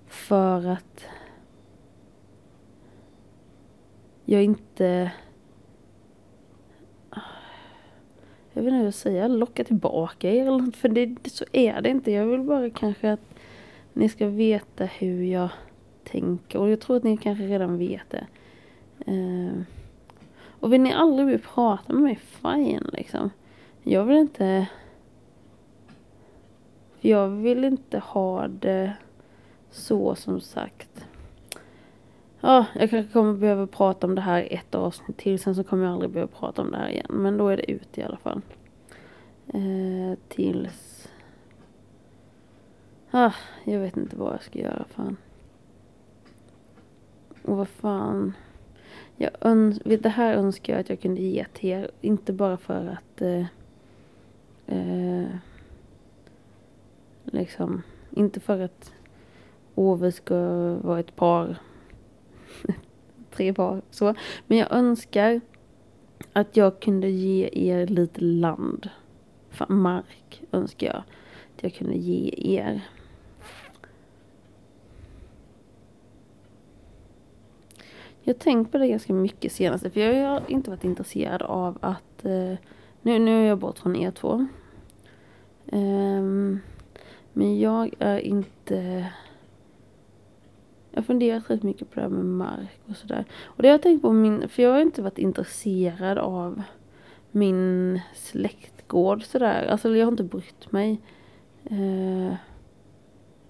[SPEAKER 1] för att jag inte... Jag vet inte hur jag säger, locka tillbaka er eller något, för det, så är det inte. Jag vill bara kanske att ni ska veta hur jag tänker och jag tror att ni kanske redan vet det. Uh, och vill ni aldrig mer prata med mig, fine liksom. Jag vill inte... Jag vill inte ha det så som sagt. Ja, jag kanske kommer behöva prata om det här ett avsnitt till. Sen så kommer jag aldrig behöva prata om det här igen. Men då är det ute i alla fall. Eh, tills... Ah, jag vet inte vad jag ska göra fan. Och vad fan. Jag öns det här önskar jag att jag kunde ge till er. Inte bara för att... Eh, eh, liksom. Inte för att Ove ska vara ett par tre par så. Men jag önskar att jag kunde ge er lite land. Mark önskar jag att jag kunde ge er. Jag har tänkt på det ganska mycket senaste för jag har inte varit intresserad av att eh, nu, nu är jag bort från er två. Um, men jag är inte jag har funderat rätt mycket på det här med mark och sådär. Och det har jag tänkt på min, för jag har inte varit intresserad av min släktgård sådär. Alltså jag har inte brytt mig eh,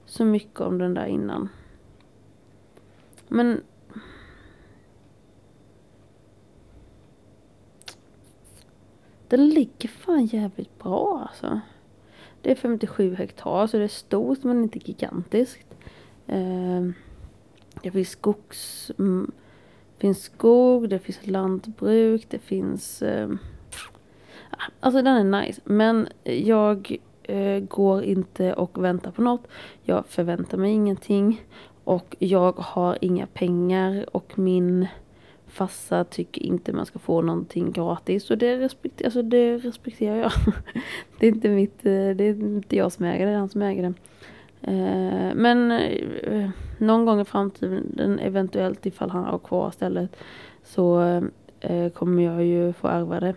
[SPEAKER 1] så mycket om den där innan. Men Den ligger fan jävligt bra alltså. Det är 57 hektar så det är stort men inte gigantiskt. Eh, det finns skogs... Det finns skog, det finns lantbruk, det finns... Eh, alltså den är nice. Men jag eh, går inte och väntar på något. Jag förväntar mig ingenting. Och jag har inga pengar och min farsa tycker inte man ska få någonting gratis. Och det, respekter, alltså det respekterar jag. det är inte mitt, eh, det är inte jag som äger det, det är han som äger det. Eh, men eh, någon gång i framtiden, eventuellt ifall han har kvar stället, så eh, kommer jag ju få ärva det.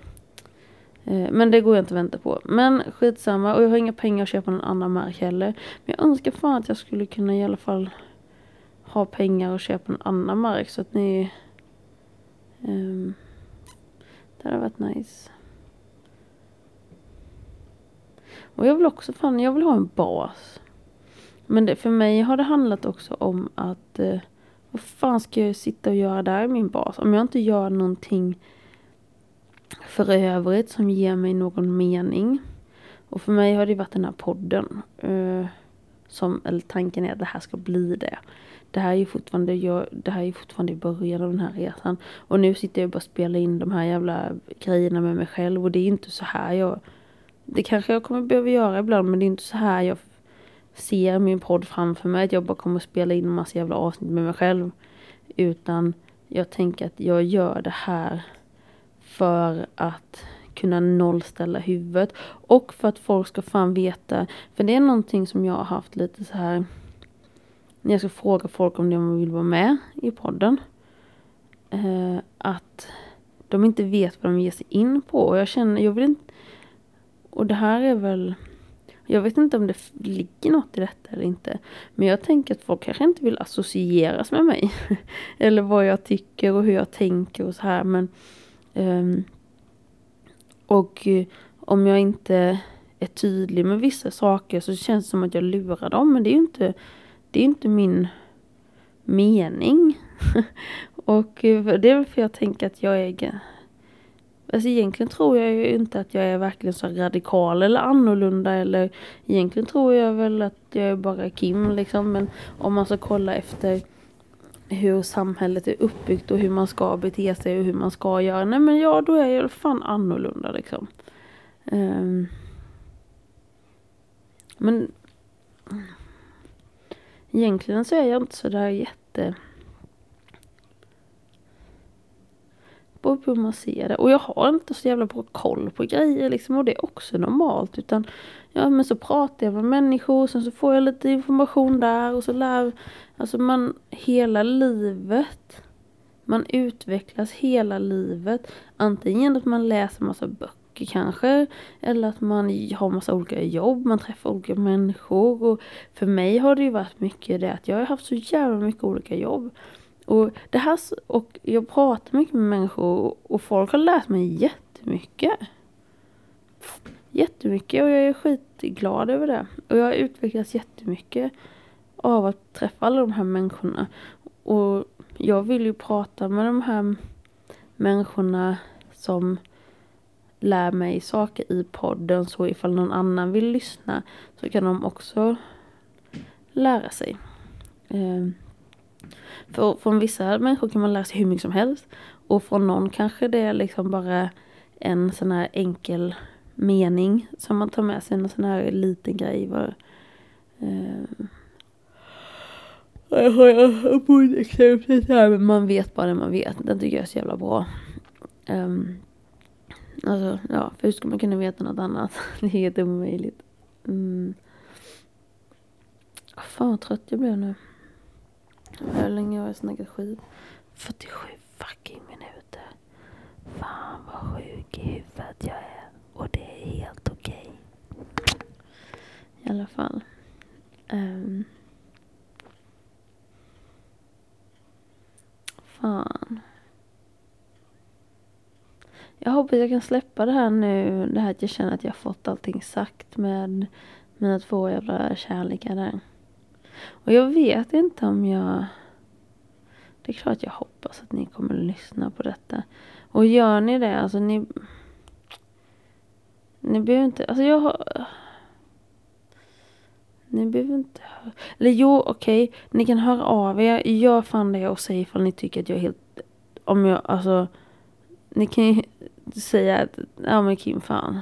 [SPEAKER 1] Eh, men det går jag inte att vänta på. Men skitsamma. Och jag har inga pengar att köpa någon annan mark heller. Men jag önskar fan att jag skulle kunna i alla fall ha pengar och köpa någon annan mark så att ni... Um, det hade varit nice. Och jag vill också fan, jag vill ha en bas. Men det, för mig har det handlat också om att eh, vad fan ska jag sitta och göra där i min bas? Om jag inte gör någonting för övrigt som ger mig någon mening. Och för mig har det varit den här podden. Eh, som, eller tanken är att det här ska bli det. Det här är ju fortfarande, jag, det här är fortfarande i början av den här resan. Och nu sitter jag bara och spelar in de här jävla grejerna med mig själv. Och det är inte så här jag... Det kanske jag kommer behöva göra ibland men det är inte så här jag ser min podd framför mig. Att jag bara kommer att spela in en massa jävla avsnitt med mig själv. Utan jag tänker att jag gör det här för att kunna nollställa huvudet. Och för att folk ska fan veta. För det är någonting som jag har haft lite så här när jag ska fråga folk om de vill vara med i podden. Eh, att de inte vet vad de ger sig in på. Och jag känner, jag vill inte... Och det här är väl... Jag vet inte om det ligger något i detta eller inte. Men jag tänker att folk kanske inte vill associeras med mig. eller vad jag tycker och hur jag tänker och så här. Men, um, och eh, om jag inte är tydlig med vissa saker så känns det som att jag lurar dem. Men det är ju inte, det är inte min mening. och eh, det är väl för jag tänker att jag är Alltså egentligen tror jag ju inte att jag är verkligen så radikal eller annorlunda eller egentligen tror jag väl att jag är bara Kim liksom men om man ska kolla efter hur samhället är uppbyggt och hur man ska bete sig och hur man ska göra. Nej men ja, då är jag fan annorlunda liksom. Um, men egentligen så är jag inte så där jätte på hur man ser det. Och jag har inte så jävla bra koll på grejer liksom och det är också normalt. Utan ja men så pratar jag med människor, sen så får jag lite information där och så lär, alltså man hela livet. Man utvecklas hela livet. Antingen att man läser massa böcker kanske. Eller att man har massa olika jobb, man träffar olika människor. Och för mig har det ju varit mycket det att jag har haft så jävla mycket olika jobb. Och, det här, och jag pratar mycket med människor och folk har lärt mig jättemycket. Jättemycket och jag är skitglad över det. Och jag har utvecklats jättemycket av att träffa alla de här människorna. Och jag vill ju prata med de här människorna som lär mig saker i podden så ifall någon annan vill lyssna så kan de också lära sig. Um, för från vissa människor kan man lära sig hur mycket som helst. Och från någon kanske det är liksom bara en sån här enkel mening som man tar med sig. En sån här liten grej. Var, eh, jag har på ett exempel här, men man vet bara det man vet. Den tycker jag är så jävla bra. Um, alltså, ja, för hur ska man kunna veta något annat? det är helt omöjligt. Mm. Ah, fan vad trött jag blev nu. Hur länge har jag snackat skit? 47 fucking minuter. Fan vad sjuk i huvudet jag är. Och det är helt okej. Okay. I alla fall. Um. Fan. Jag hoppas jag kan släppa det här nu. Det här att jag känner att jag fått allting sagt med mina två jävla kärlekar där. Och jag vet inte om jag... Det är klart jag hoppas att ni kommer att lyssna på detta. Och gör ni det, alltså ni... Ni behöver inte... Alltså jag har... Ni behöver inte höra... Eller jo, okej. Okay, ni kan höra av er. Gör fan det och säg ifall ni tycker att jag är helt... Om jag, alltså... Ni kan ju säga att, ja men Kim fan.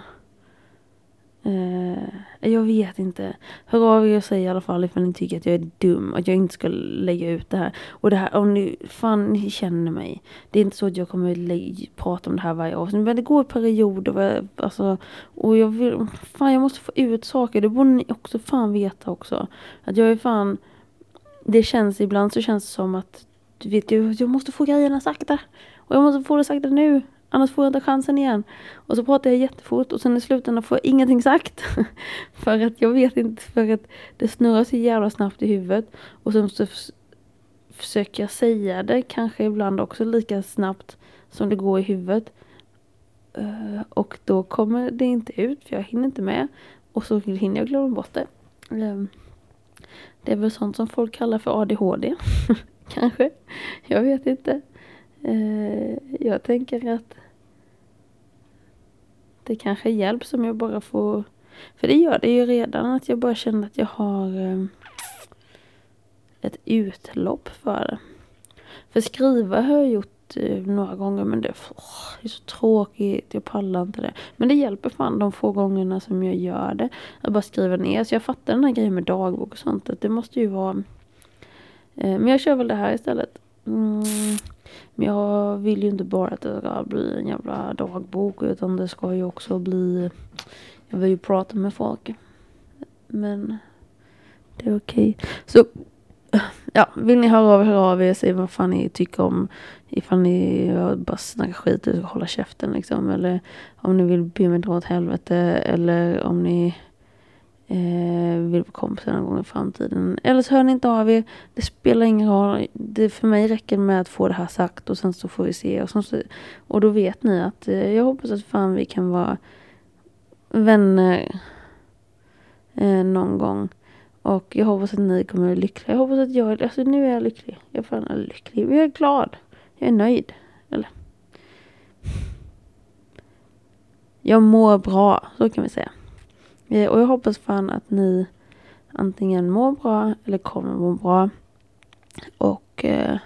[SPEAKER 1] Eh, jag vet inte. Hör av er och säg i alla fall ifall ni tycker att jag är dum. Att jag inte ska lägga ut det här. Och det här, om ni, fan ni känner mig. Det är inte så att jag kommer lägga, prata om det här varje år. Men det går i perioder. Alltså, och jag vill, fan jag måste få ut saker. Det borde ni också fan veta också. Att jag är fan, det känns ibland så känns det som att, du vet jag, jag måste få grejerna sakta. Och jag måste få det sakta nu. Annars får jag inte chansen igen. Och så pratar jag jättefort och sen i slutändan får jag ingenting sagt. för att jag vet inte, för att det snurrar så jävla snabbt i huvudet. Och sen så försöker jag säga det kanske ibland också lika snabbt som det går i huvudet. Uh, och då kommer det inte ut för jag hinner inte med. Och så hinner jag glömma bort det. Ehm, det är väl sånt som folk kallar för ADHD. kanske. Jag vet inte. Uh, jag tänker att det kanske hjälps om jag bara får... För det gör det ju redan att jag bara känner att jag har ehm, ett utlopp för det. För skriva har jag gjort eh, några gånger men det, åh, det är så tråkigt, jag pallar inte det. Men det hjälper fan de få gångerna som jag gör det. Att bara skriva ner. Så jag fattar den här grejen med dagbok och sånt. Att det måste ju vara... Eh, men jag kör väl det här istället. Mm. Men jag vill ju inte bara att det ska bli en jävla dagbok utan det ska ju också bli... Jag vill ju prata med folk. Men det är okej. Okay. Så ja, vill ni höra av er, hör av er, säg vad fan ni tycker om. Ifall ni bara snackar skit och hålla käften liksom. Eller om ni vill be mig dra åt helvete. Eller om ni eh, vill vara kompisar någon gång i framtiden. Eller så hör ni inte av er. Det spelar ingen roll. Det, för mig räcker med att få det här sagt och sen så får vi se. Och, så, och då vet ni att eh, jag hoppas att fan vi kan vara vänner eh, någon gång. Och jag hoppas att ni kommer att bli lyckliga. Jag hoppas att jag, alltså nu är jag lycklig. Jag är fan lycklig. Jag är glad. Jag är nöjd. Eller? Jag mår bra, så kan vi säga. Och jag hoppas fan att ni antingen mår bra eller kommer må bra. Och eh,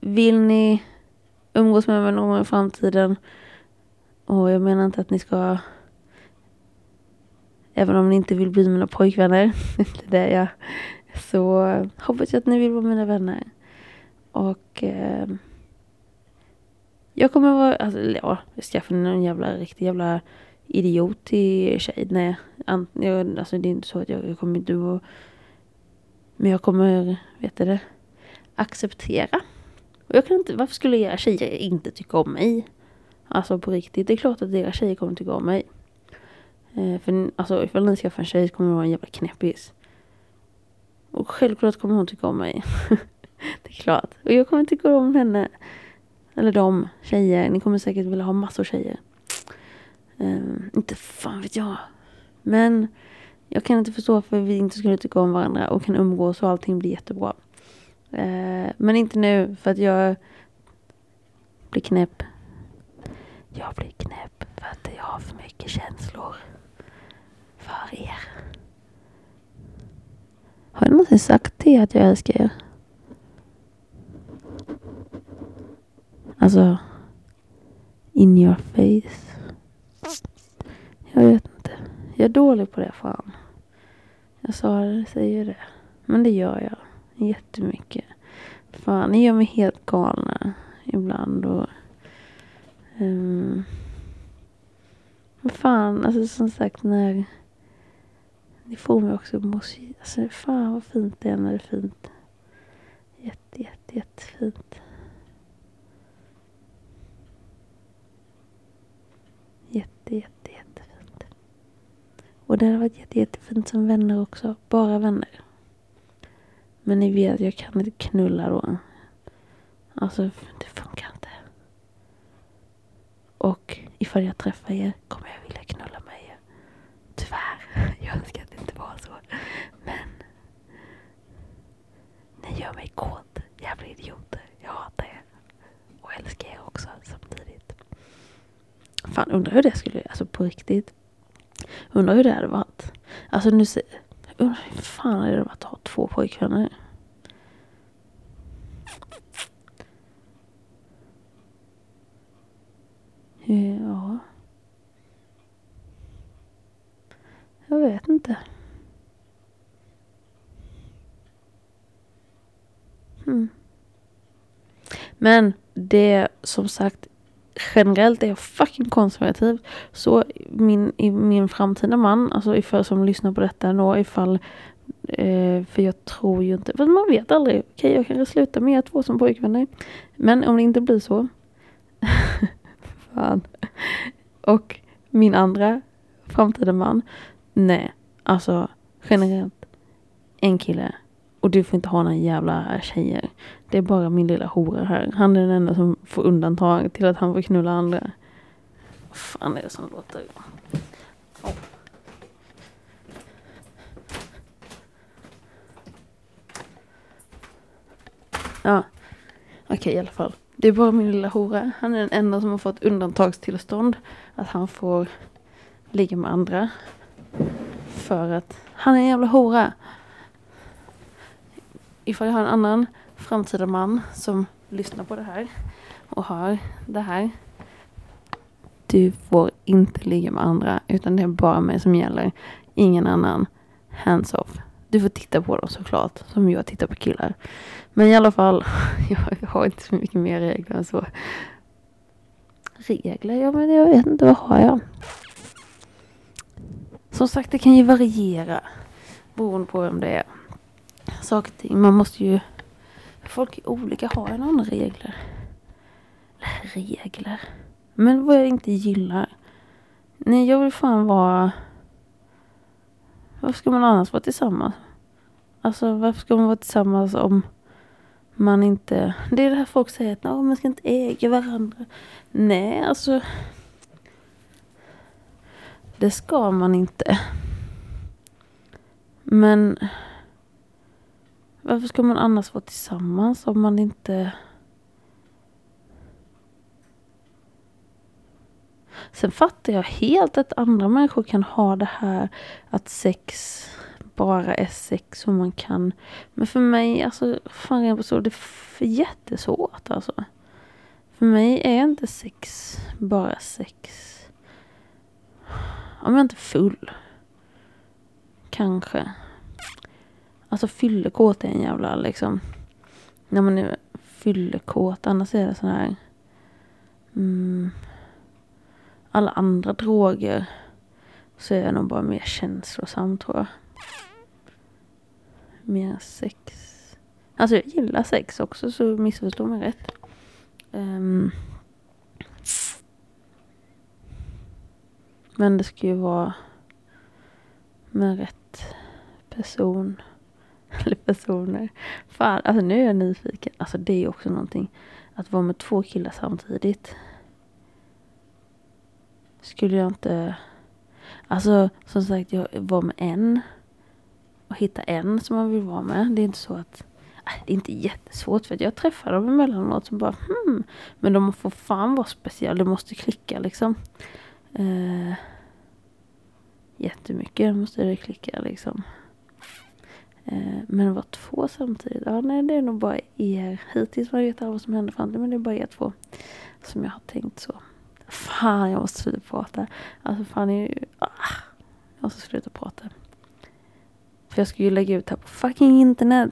[SPEAKER 1] vill ni umgås med mig någon gång i framtiden och jag menar inte att ni ska Även om ni inte vill bli mina pojkvänner. inte det jag. Så hoppas jag att ni vill vara mina vänner. Och eh, jag kommer vara, alltså ja, jag skaffar någon jävla riktig jävla idiot till tjej. Nej, an, jag, alltså det är inte så att jag, jag kommer inte att men jag kommer, vet du det, acceptera. Och jag kan inte, varför skulle era tjejer inte tycka om mig? Alltså på riktigt, det är klart att era tjejer kommer tycka om mig. Eh, för alltså ifall ni skaffar en tjej så kommer hon vara en jävla knäppis. Och självklart kommer hon tycka om mig. det är klart. Och jag kommer tycka om henne. Eller de tjejer. Ni kommer säkert vilja ha massor tjejer. Um, inte fan vet jag. Men jag kan inte förstå varför vi inte skulle tycka om varandra och kan umgås och allting blir jättebra. Uh, men inte nu för att jag blir knäpp. Jag blir knäpp för att jag har för mycket känslor för er. Har jag någonsin sagt det att jag älskar er? Alltså, in your face. Jag vet inte. Jag är dålig på det fan. Jag sa det, säger det. Men det gör jag. Jättemycket. Fan, ni gör mig helt galna ibland och... Um, fan, alltså som sagt när det får mig också att må alltså, Fan vad fint det är när det är fint. Jätte, jätte, jättefint. Jätte, jätte, jättefint. Och det hade varit jätte, jättefint som vänner också. Bara vänner. Men ni vet, jag kan inte knulla då. Alltså, det funkar inte. Och ifall jag träffar er kommer jag vilja knulla med er. Tyvärr. Jag önskar att det inte var så. Men ni gör mig kåt. Jävla idioter. Jag hatar er. Och älskar er också samtidigt. Fan, undrar hur det skulle, alltså på riktigt. Undrar hur det hade varit. Alltså nu ser, undrar hur fan hade det varit att ha två pojkvänner. Ja. Jag vet inte. Mm. Men det som sagt generellt är jag fucking konservativ. Så min, min framtida man, alltså ifall som lyssnar på detta då, ifall eh, för jag tror ju inte, för man vet aldrig. Okej, okay, jag kanske slutar med er två som pojkvänner. Men om det inte blir så. fan. Och min andra framtida man. Nej, alltså generellt. En kille. Och du får inte ha några jävla tjejer. Det är bara min lilla hora här. Han är den enda som får undantag till att han får knulla andra. Vad fan är det som låter? Oh. Ja, okej okay, i alla fall. Det är bara min lilla hora. Han är den enda som har fått undantagstillstånd. Att han får ligga med andra. För att han är en jävla hora. Ifall jag har en annan framtida man som lyssnar på det här och hör det här. Du får inte ligga med andra utan det är bara mig som gäller. Ingen annan. Hands off. Du får titta på dem såklart, som jag tittar på killar. Men i alla fall, jag har inte så mycket mer regler än så. Regler? Ja, men jag vet inte, vad har jag? Som sagt, det kan ju variera beroende på vem det är. saker och ting. Man måste ju... Folk är olika, har ju några regler. Regler? Men vad jag inte gillar. Nej, jag vill fan vara... Varför ska man annars vara tillsammans? Alltså varför ska man vara tillsammans om man inte... Det är det här folk säger att man ska inte äga varandra. Nej, alltså... Det ska man inte. Men... Varför ska man annars vara tillsammans om man inte... Sen fattar jag helt att andra människor kan ha det här att sex bara är sex och man kan. Men för mig, alltså, fan så, det är jättesvårt alltså. För mig är inte sex bara sex. Om jag inte är full. Kanske. Alltså fyllekåt är en jävla liksom. När man är fyllekåt, annars är det sån här. Mm, alla andra droger. Så är jag nog bara mer känslosam tror jag mer sex. Alltså jag gillar sex också så missförstå mig rätt. Um, men det ska ju vara med rätt person. Eller personer. Fan, alltså nu är jag nyfiken. Alltså det är ju också någonting. Att vara med två killar samtidigt. Skulle jag inte... Alltså som sagt, jag var med en och hitta en som man vill vara med. Det är inte så att äh, det är inte jättesvårt för att jag träffar dem emellanåt som bara hmm. Men de får fan vara speciella. Det måste klicka liksom. Uh, jättemycket måste det klicka liksom. Eh, men att vara två samtidigt. Ja nej det är nog bara er. Hittills man vet vad som hände. fram till men det är bara er två. Som jag har tänkt så. Fan jag måste sluta prata. Alltså fan är ju, ah, jag måste sluta prata. För jag ska ju lägga ut här på fucking internet.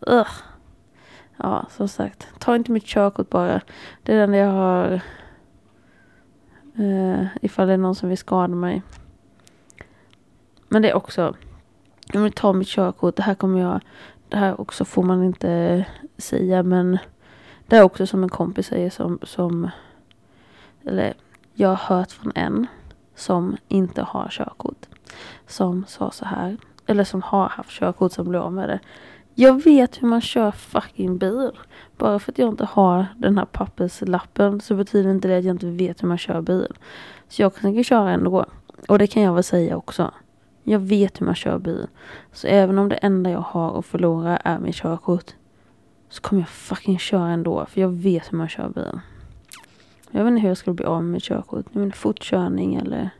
[SPEAKER 1] Ugh. Ja, som sagt. Ta inte mitt körkort bara. Det är det enda jag har. Uh, ifall det är någon som vill skada mig. Men det är också. Jag vill ta mitt körkort. Det här kommer jag. Det här också får man inte säga. Men det är också som en kompis säger som. som eller jag har hört från en. Som inte har körkort som sa så här, eller som har haft körkort som blev av med det. Jag vet hur man kör fucking bil. Bara för att jag inte har den här papperslappen så betyder inte det att jag inte vet hur man kör bil. Så jag tänker köra ändå. Och det kan jag väl säga också. Jag vet hur man kör bil. Så även om det enda jag har att förlora är mitt körkort. Så kommer jag fucking köra ändå. För jag vet hur man kör bil. Jag vet inte hur jag skulle bli av med mitt körkort. Jag menar fortkörning eller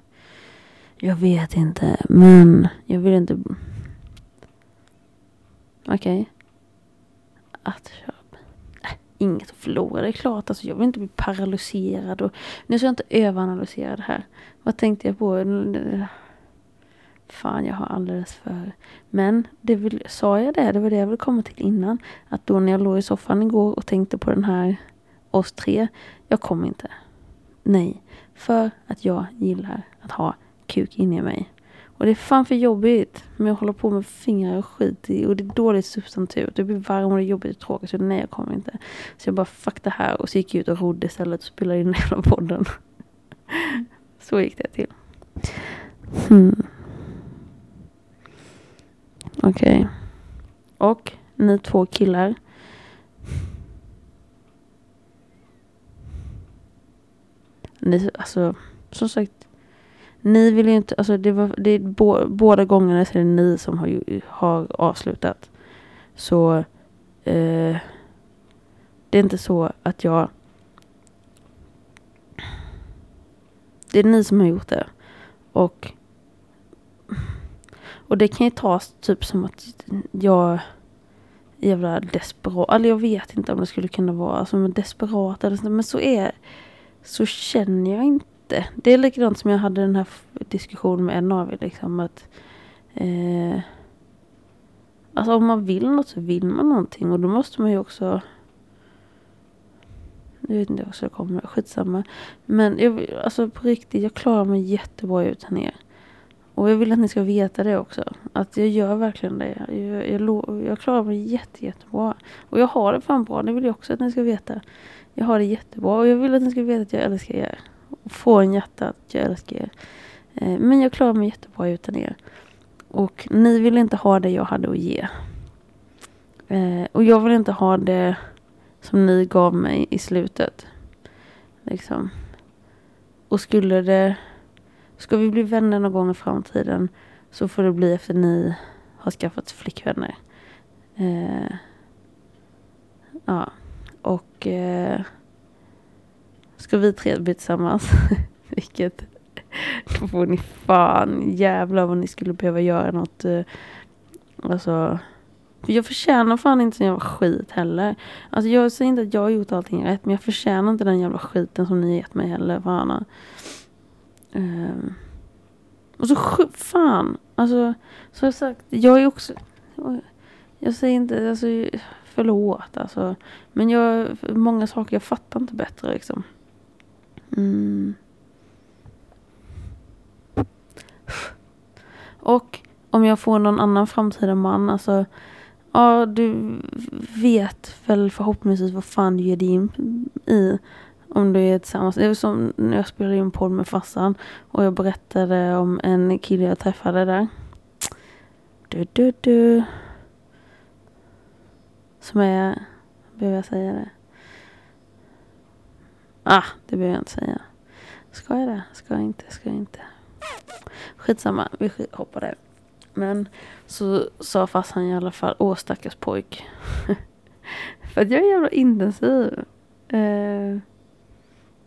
[SPEAKER 1] jag vet inte, men jag vill inte... Okej. Okay. Att köra Äh, inget att förlora, det är klart. Alltså, jag vill inte bli paralyserad. Och, nu ska jag inte överanalysera det här. Vad tänkte jag på? Fan, jag har alldeles för... Men, det vill, sa jag det? Det var det jag ville komma till innan. Att då när jag låg i soffan igår och tänkte på den här oss tre. Jag kom inte. Nej. För att jag gillar att ha kuk inne i mig. Och det är fan för jobbigt. Men jag håller på med fingrar och skit i. Och det är dåligt substantiv. Det blir varmt och det är jobbigt och tråkigt. Så nej jag kommer inte. Så jag bara fuck det här. Och så gick jag ut och rodde istället. Och spelade in hela podden. så gick det till. Hmm. Okej. Okay. Och ni två killar. Ni, alltså, som sagt ni vill ju inte, alltså det var, det är bo, båda gångerna så är det ni som har, har avslutat. Så eh, det är inte så att jag Det är ni som har gjort det. Och och det kan ju tas typ som att jag är jävla desperat, eller jag vet inte om det skulle kunna vara alltså, som en desperat eller så, men så är så känner jag inte. Det är likadant som jag hade den här diskussionen med en av er. Liksom, att, eh, alltså om man vill något så vill man någonting. Och då måste man ju också... Jag vet inte vad jag kommer. Skitsamma. Men jag, alltså på riktigt, jag klarar mig jättebra utan er. Och jag vill att ni ska veta det också. Att jag gör verkligen det. Jag, jag, jag klarar mig jätte, jättebra. Och jag har det fan bra. Det vill jag också att ni ska veta. Jag har det jättebra. Och jag vill att ni ska veta att jag älskar er. Och få en hjärta att jag älskar er. Eh, men jag klarar mig jättebra utan er. Och ni vill inte ha det jag hade att ge. Eh, och jag vill inte ha det som ni gav mig i slutet. Liksom. Och skulle det... Ska vi bli vänner någon gång i framtiden så får det bli efter ni har skaffat flickvänner. Eh, ja. Och eh, ska vi tre bli tillsammans, vilket då får ni fan jävlar vad ni skulle behöva göra något. Eh, alltså jag förtjänar fan inte sån jävla skit heller. Alltså jag säger inte att jag har gjort allting rätt. Men jag förtjänar inte den jävla skiten som ni har gett mig heller. Fan. Um. Och så fan. Alltså. Som sagt. Jag är också. Jag säger inte. Alltså. Förlåt alltså. Men jag. Många saker jag fattar inte bättre liksom. Mm. Och om jag får någon annan framtida man, alltså Ja, du vet väl förhoppningsvis vad fan du ger dig in i om du är tillsammans. Det var som när jag spelade in podd med farsan och jag berättade om en kille jag träffade där. Du, du, du. Som är, behöver jag säga det? Ah, det behöver jag inte säga. Ska jag det? Ska jag inte? Ska jag inte? Skitsamma, vi hoppar det. Men så sa farsan i alla fall, åh stackars pojk. För att jag är jävla intensiv. Uh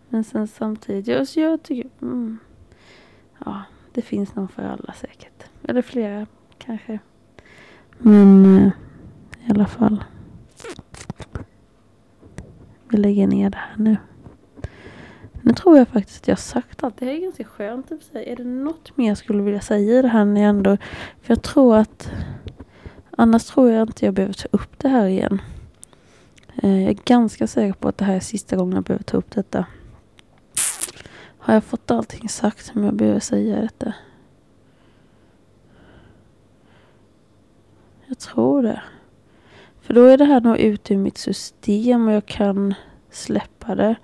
[SPEAKER 1] men sen samtidigt, jag, så jag tycker, mm, ja, det finns någon för alla säkert. Eller flera kanske. Men eh, i alla fall. Vi lägger ner det här nu. Nu tror jag faktiskt att jag har sagt allt. Det här är ganska skönt i sig. Är det något mer jag skulle vilja säga i det här när jag ändå... För jag tror att... Annars tror jag inte jag behöver ta upp det här igen. Eh, jag är ganska säker på att det här är sista gången jag behöver ta upp detta. Har jag fått allting sagt som jag behöver säga detta? Jag tror det. För då är det här nog ute ur mitt system och jag kan släppa det.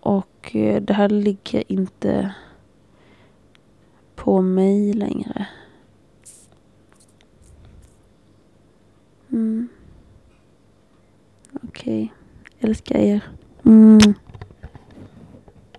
[SPEAKER 1] Och eh, det här ligger inte på mig längre. Mm. Okej. Okay. Älskar er. Mm.